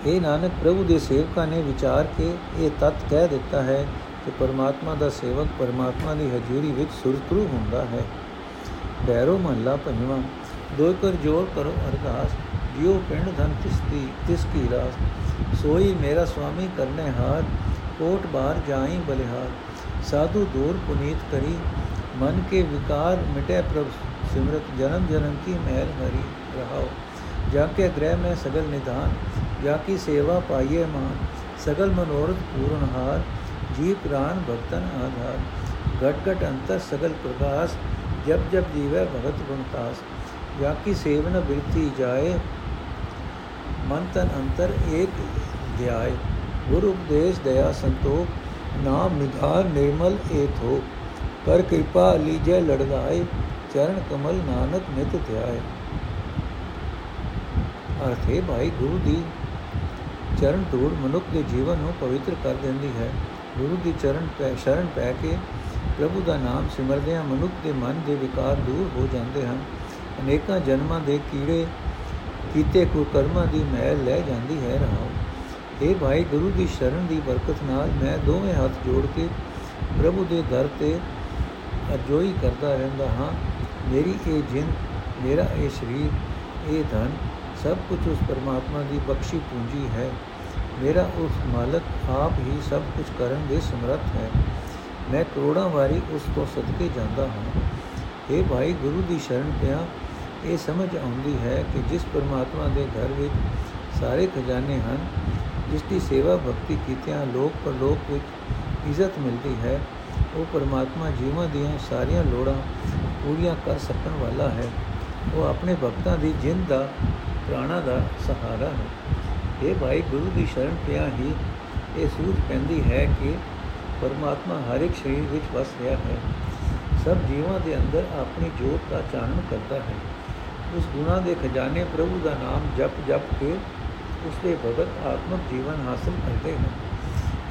ਇਹ ਨਾਨਕ, ਪ੍ਰਭੂ ਦੇ ਸੇਵਕਾਂ ਨੇ ਵਿਚਾਰ ਕੇ ਇਹ ਤਤ ਕਹਿ ਦਿੱਤਾ ਹੈ ਕਿ ਪਰਮਾਤਮਾ ਦਾ ਸੇਵਕ ਪਰਮਾਤਮਾ ਦੀ ਹਜ਼ੂਰੀ ਵਿੱਚ ਸੁਰਤਰੂ ਹੁੰਦਾ ਹੈ। ਬੈਰੋ ਮਹੱਲਾ ਪੰਜਵਾਂ, ਦੋ ਕਰ ਜੋਰ ਕਰੋ ਅਰਦਾਸ, ਜਿਉ ਪਿੰਡ ਧਨ ਤਿਸ ਦੀ, ਤਿਸ ਕੀ ਰਾਸ। ਸੋਈ ਮੇਰਾ ਸੁਆਮੀ ਕਰਨੇ ਹਾਰ, ਕੋਟ ਬਾਰ ਜਾਈ ਬਲਿਹਾਰ। ਸਾਧੂ ਦੂਰ ਪੁਨੀਤ ਕਰੀ, ਮਨ ਕੇ ਵਿਕਾਰ ਮਿਟੇ ਪ੍ਰਭ ਸਿਮਰਤ ਜਨਮ ਜਨਮ ਕੀ ਮਹਿਲ ਹਰੀ ਰਹਾਓ ਜਾ ਕੇ ਗ੍ਰਹਿ ਮੈਂ ਸਗਲ ਨਿਦਾਨ ਜਾ ਕੀ ਸੇਵਾ ਪਾਈਏ ਮਾਨ ਸਗਲ ਮਨੋਰਥ ਪੂਰਨ ਹਾਰ ਜੀ ਪ੍ਰਾਨ ਭਗਤਨ ਆਧਾਰ ਘਟ ਘਟ ਅੰਤਰ ਸਗਲ ਪ੍ਰਕਾਸ਼ ਜਬ ਜਬ ਜੀਵੇ ਭਗਤ ਗੁਣਤਾਸ ਜਾ ਕੀ ਸੇਵਨ ਬਿਰਤੀ ਜਾਏ ਮਨ ਤਨ ਅੰਤਰ ਏਕ ਧਿਆਏ ਗੁਰੂ ਉਪਦੇਸ਼ ਦਇਆ ਸੰਤੋਖ ਨਾਮ ਨਿਧਾਰ ਨਿਰਮਲ ਏਕ ਹੋ ਕਰ ਕਿਰਪਾ ਲੀਜੈ ਲੜਵਾਏ ਚਰਨ ਕਮਲ ਨਾਨਕ ਨਿਤ ਧਿਆਏ। ਅਰਥੇ ਭਾਈ, ਗੁਰੂ ਦੀ ਚਰਨ ਧੂੜ ਮਨੁੱਖ ਦੇ ਜੀਵਨ ਨੂੰ ਪਵਿੱਤਰ ਕਰ ਦਿੰਦੀ ਹੈ। ਗੁਰੂ ਦੀ ਚਰਨ ਪੈ, ਸ਼ਰਨ ਪੈ ਕੇ ਪ੍ਰਭੂ ਦਾ ਨਾਮ ਸਿਮਰਦਿਆਂ ਮਨੁੱਖ ਦੇ ਮਨ ਦੇ ਵਿਕਾਰ ਦੂਰ ਹੋ ਜਾਂਦੇ ਹਨ। ਅਨੇਕਾਂ ਜਨਮਾਂ ਦੇ ਕੀੜੇ, ਕੀਤੇ ਕੋ ਕਰਮਾਂ ਦੀ ਮੈਲ ਲੈ ਜਾਂਦੀ ਹੈ ਰਹਾਉ ਇਹ ਭਾਈ, ਗੁਰੂ ਦੀ ਸ਼ਰਨ ਦੀ ਬਰਕਤ ਨਾਲ ਮੈਂ ਦੋਵੇਂ ਹੱਥ ਜੋੜ ਕੇ ਪ੍ਰਭੂ ਦੇ ਦਰ ਤੇ ਅਰਜ਼ੋਈ ਕਰਦਾ ਰਹਿੰਦਾ ਹਾਂ। ਮੇਰੀ ਇਹ ਜਿੰਦ, ਮੇਰਾ ਇਹ ਸਰੀਰ, ਇਹ ਧਨ, ਸਭ ਕੁਝ ਉਸ ਪਰਮਾਤਮਾ ਦੀ ਬਖਸ਼ੀ ਪੂੰਜੀ ਹੈ। ਮੇਰਾ ਉਸ ਮਾਲਕ ਆਪ ਹੀ ਸਭ ਕੁਝ ਕਰਨ ਦੇ ਸਮਰੱਥ ਹੈ। ਮੈਂ ਕਰੋੜਾਂ ਵਾਰੀ ਉਸ ਤੋਂ ਸਦਕੇ ਜਾਂਦਾ ਹਾਂ। ਇਹ ਭਾਈ, ਗੁਰੂ ਦੀ ਸ਼ਰਨ ਪਿਆ। ਇਹ ਸਮਝ ਆਉਂਦੀ ਹੈ ਕਿ ਜਿਸ ਪਰਮਾਤਮਾ ਦੇ ਘਰ ਵਿੱਚ ਸਾਰੇ ਖਜ਼ਾਨੇ ਹਨ, ਜਿਸ ਦੀ ਸੇਵਾ ਭਗਤੀ ਕੀਤਿਆਂ ਲੋਕ ਪਰਲੋਕ ਵਿੱਚ ਇੱਜ਼ਤ ਮਿਲਦੀ ਹੈ, ਉਹ ਪਰਮਾਤਮਾ ਜੀਵਾਂ ਦੀਆਂ ਸਾਰੀਆਂ ਲੋੜਾਂ ਪੂਰੀਆਂ ਕਰ ਸਕਣ ਵਾਲਾ ਹੈ। ਉਹ ਆਪਣੇ ਭਗਤਾਂ ਦੀ ਜਿੰਦ ਦਾ, ਪ੍ਰਾਣਾ ਦਾ ਸਹਾਰਾ ਹੈ। ਇਹ ਭਾਈ, ਗੁਰੂ ਦੀ ਸ਼ਰਨ ਪਿਆ ਹੀ ਇਹ ਸੂਝ ਪੈਂਦੀ ਹੈ ਕਿ ਪਰਮਾਤਮਾ ਹਰ ਇੱਕ ਸਰੀਰ ਵਿੱਚ ਵਸ ਰਿਹਾ ਹੈ। ਸਭ ਜੀਵਾਂ ਦੇ ਅੰਦਰ ਆਪਣੀ ਜੋਤ ਦਾ ਚਾਨਣ ਕਰਦਾ ਹੈ। ਉਸ ਗੁਣਾ ਦੇ ਖਜ਼ਾਨੇ ਪ੍ਰਭੂ ਦਾ ਨਾਮ ਜਪ ਜਪ ਕੇ ਉਸ ਦੇ ਭਗਤ ਆਤਮਿਕ ਜੀਵਨ ਹਾਸਲ ਕਰਦੇ ਹਨ।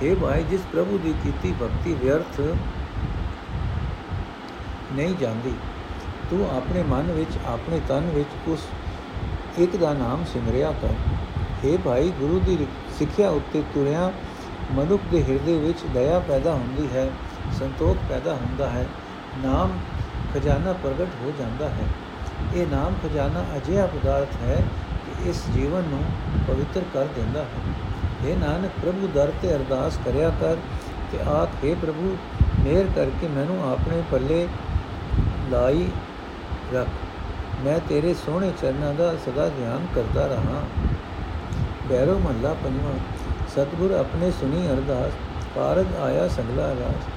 ਇਹ ਭਾਈ, ਜਿਸ ਪ੍ਰਭੂ ਦੀ ਕੀਤੀ ਭਗਤੀ ਵਿਅਰਥ ਨਹੀਂ ਜਾਂਦੀ। ਤੂੰ ਆਪਣੇ ਮਨ ਵਿੱਚ, ਆਪਣੇ ਤਨ ਵਿੱਚ ਉਸ ਇੱਕ ਦਾ ਨਾਮ ਸਿਮਰਿਆ ਕਰ। हे ਭਾਈ, ਗੁਰੂ ਦੀ ਸਿੱਖਿਆ ਉੱਤੇ ਤੁਰਿਆ ਮਨੁੱਖ ਦੇ ਹਿਰਦੇ ਵਿੱਚ ਦਇਆ ਪੈਦਾ ਹੁੰਦੀ ਹੈ, ਸੰਤੋਖ ਪੈਦਾ ਹੁੰਦਾ ਹੈ। ਨਾਮ ਖਜ਼ਾਨਾ ਪ੍ਰਗਟ ਹੋ ਜਾਂਦਾ ਹੈ। ਇਹ ਨਾਮ ਖਜ਼ਾਨਾ ਅਜਿਹਾ ਪਦਾਰਥ ਹੈ ਕਿ ਇਸ ਜੀਵਨ ਨੂੰ ਪਵਿੱਤਰ ਕਰ ਦਿੰਦਾ ਹੈ। ਇਹ ਨਾਨਕ, ਪ੍ਰਭੂ ਦਰ ਤੇ ਅਰਦਾਸ ਕਰਿਆ ਕਰ ਕਿ ਆਖ हे ਪ੍ਰਭੂ ਮਿਹਰ ਕਰਕੇ ਮੈਨੂੰ ਆਪਣੇ ਪੱਲੇ ਲਾਈ ਰੱਖ। ਮੈਂ ਤੇਰੇ ਸੋਹਣੇ ਚਰਨਾਂ ਦਾ ਸਦਾ ਧਿਆਨ ਕਰਦਾ ਰਹਾ। ਬੈਰੋ ਮਹੱਲਾ ਪੰਜਵਾਂ। ਸਤਗੁਰ ਆਪਣੇ ਸੁਣੀ ਅਰਦਾਸ ਕਾਰਜ ਆਇਆ ਸਗਲਾ ਰਾਸ।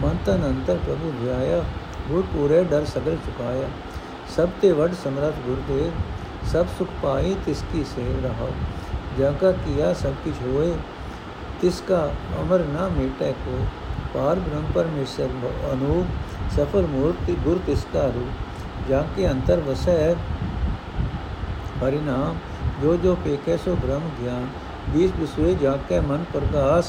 ਮਨ ਤਨ ਅੰਤਰ ਪ੍ਰਭੂ ਧਿਆਇਆ ਗੁਰ ਪੂਰੇ ਡਰ ਸਗਲ ਚੁਕਾਇਆ। ਸਭ ਤੇ ਵੱਡ ਸਮਰਥ ਗੁਰਦੇਵ, ਸਭ ਸੁਖ ਪਾਈ ਤਿਸ ਕੀ ਸੇਵ ਰਹਾ ਜਾਕਾ ਕੀਆ ਸਭ ਕੁਛ ਹੋਏ, ਤਿਸ ਕਾ ਅਮਰ ਨਾ ਮਿਟੈ ਕੋ। ਪਾਰ ਬ੍ਰਹਮ ਪਰਮੇਸ਼ਰ ਅਨੂਪ ਸਫਲ ਮੂਰਤੀ ਗੁਰ ਤਿਸ ਕਾ ਰੂਪ ਜਾਂ ਕੇ ਅੰਤਰ ਵਸੈ ਹਰਿਨਾਮ ਜੋ ਜੋ ਪੇਕੇ ਸੋ ਬ੍ਰਹਮ ਗਿਆਨ बीस विश्वे जाग के मन प्रकाश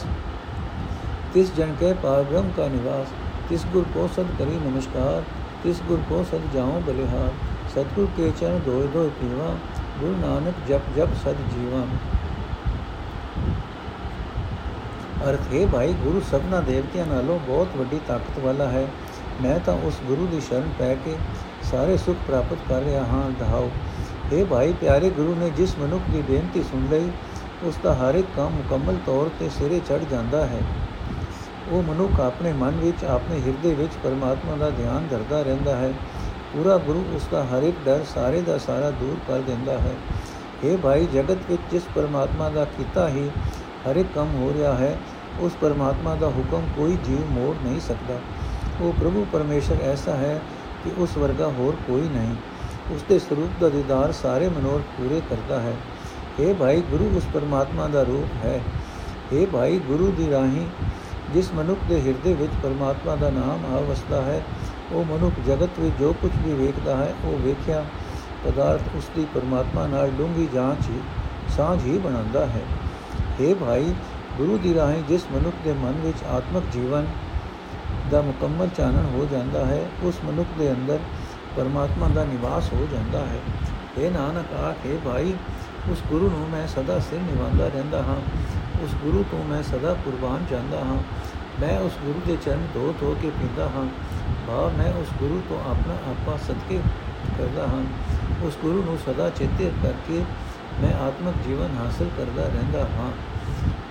तिस जन के पार ब्रह्म का निवास तिस गुर को सद करी नमस्कार तिस गुर को सद जाऊं बलिहार सतगुर के चरण धोए धोए पीवा गुरु नानक जप जप सद जीवा ਅਰਥ ਹੈ ਭਾਈ ਗੁਰੂ ਸਭਨਾ ਦੇਵਤਿਆਂ ਨਾਲੋਂ ਬਹੁਤ ਵੱਡੀ ਤਾਕਤ ਵਾਲਾ ਹੈ ਮੈਂ ਤਾਂ ਉਸ ਗੁਰੂ ਦੀ ਸ਼ਰਨ ਪੈ ਕੇ ਸਾਰੇ ਸੁਖ ਪ੍ਰਾਪਤ ਕਰ ਰਿਹਾ ਹਾਂ, ਦਹਾਓ। ਇਹ ਭਾਈ, ਪਿਆਰੇ ਗੁਰੂ ਨੇ ਜਿਸ ਮਨੁੱਖ ਦੀ ਬੇਨਤੀ ਸੁਣ ਲਈ, ਉਸ ਦਾ ਹਰ ਇੱਕ ਕੰਮ ਮੁਕੰਮਲ ਤੌਰ ਤੇ ਸਿਰੇ ਚੜ ਜਾਂਦਾ ਹੈ। ਉਹ ਮਨੁੱਖ ਆਪਣੇ ਮਨ ਵਿੱਚ, ਆਪਣੇ ਹਿਰਦੇ ਵਿੱਚ ਪਰਮਾਤਮਾ ਦਾ ਧਿਆਨ ਧਰਦਾ ਰਹਿੰਦਾ ਹੈ। ਪੂਰਾ ਗੁਰੂ ਉਸ ਦਾ ਹਰ ਇੱਕ ਡਰ ਸਾਰੇ ਦਾ ਸਾਰਾ ਦੂਰ ਕਰ ਦਿੰਦਾ ਹੈ। ਇਹ ਭਾਈ, ਜਗਤ ਵਿੱਚ ਜਿਸ ਪਰਮਾਤਮਾ ਦਾ ਕੀਤਾ ਹੀ ਹਰ ਇੱਕ ਕੰਮ ਹੋ ਰਿਹਾ ਹੈ, ਉਸ ਪਰਮਾਤਮਾ ਦਾ ਹੁਕਮ ਕੋਈ ਜੀਵ ਮੋੜ ਨਹੀਂ ਸਕਦਾ। ਉਹ ਪ੍ਰਭੂ ਪਰਮੇਸ਼ਰ ਐਸਾ ਹੈ ਕਿ ਉਸ ਵਰਗਾ ਹੋਰ ਕੋਈ ਨਹੀਂ। ਉਸ ਦੇ ਸਰੂਪ ਦਾ ਦੀਦਾਰ ਸਾਰੇ ਮਨੋਰਥ ਪੂਰੇ ਕਰਦਾ ਹੈ। اے ਭਾਈ ਗੁਰੂ, ਉਸ ਪਰਮਾਤਮਾ ਦਾ ਰੂਪ ਹੈ। اے ਭਾਈ ਗੁਰੂ ਦੀ ਰਾਹੀਂ ਜਿਸ ਮਨੁੱਖ ਦੇ ਹਿਰਦੇ ਵਿੱਚ ਪਰਮਾਤਮਾ ਦਾ ਨਾਮ ਆਵਸਦਾ ਹੈ, ਉਹ ਮਨੁੱਖ ਜਗਤ ਵਿੱਚ ਜੋ ਕੁਝ ਵੀ ਵੇਖਦਾ ਹੈ, ਉਹ ਵੇਖਿਆ ਪਦਾਰਥ ਉਸ ਦੀ ਪਰਮਾਤਮਾ ਨਾਲ ਡੂੰਗੀ ਜਾਂਚ ਹੀ, ਸਾਂਝ ਹੀ ਬਣਾਉਂਦਾ ਹੈ। اے ਭਾਈ ਗੁਰੂ ਦੀ ਰਾਹੀਂ ਜਿਸ ਮਨੁੱਖ ਦੇ ਮਨ ਵਿੱਚ ਆਤਮਿਕ ਜੀਵਨ ਦਾ ਮੁਕੰਮਲ ਚਾਨਣ ਹੋ ਜਾਂਦਾ ਹੈ, ਉਸ ਮਨੁੱਖ ਦੇ ਅੰਦਰ ਪਰਮਾਤਮਾ ਦਾ ਨਿਵਾਸ ਹੋ ਜਾਂਦਾ ਹੈ। ਇਹ ਨਾਨਕ, ਆਖੇ ਭਾਈ, ਉਸ ਗੁਰੂ ਨੂੰ ਮੈਂ ਸਦਾ ਸਿਰ ਨਿਵਾਉਂਦਾ ਰਹਿੰਦਾ ਹਾਂ। ਉਸ ਗੁਰੂ ਤੋਂ ਮੈਂ ਸਦਾ ਕੁਰਬਾਨ ਜਾਂਦਾ ਹਾਂ। ਮੈਂ ਉਸ ਗੁਰੂ ਦੇ ਚਰਨ ਧੋ ਧੋ ਕੇ ਪੀਂਦਾ ਹਾਂ। ਭਾਵ ਮੈਂ ਉਸ ਗੁਰੂ ਤੋਂ ਆਪਣਾ ਆਪਾ ਸਦਕੇ ਕਰਦਾ ਹਾਂ। ਉਸ ਗੁਰੂ ਨੂੰ ਸਦਾ ਚੇਤੇ ਕਰਕੇ ਮੈਂ ਆਤਮਿਕ ਜੀਵਨ ਹਾਸਲ ਕਰਦਾ ਰਹਿੰਦਾ ਹਾਂ।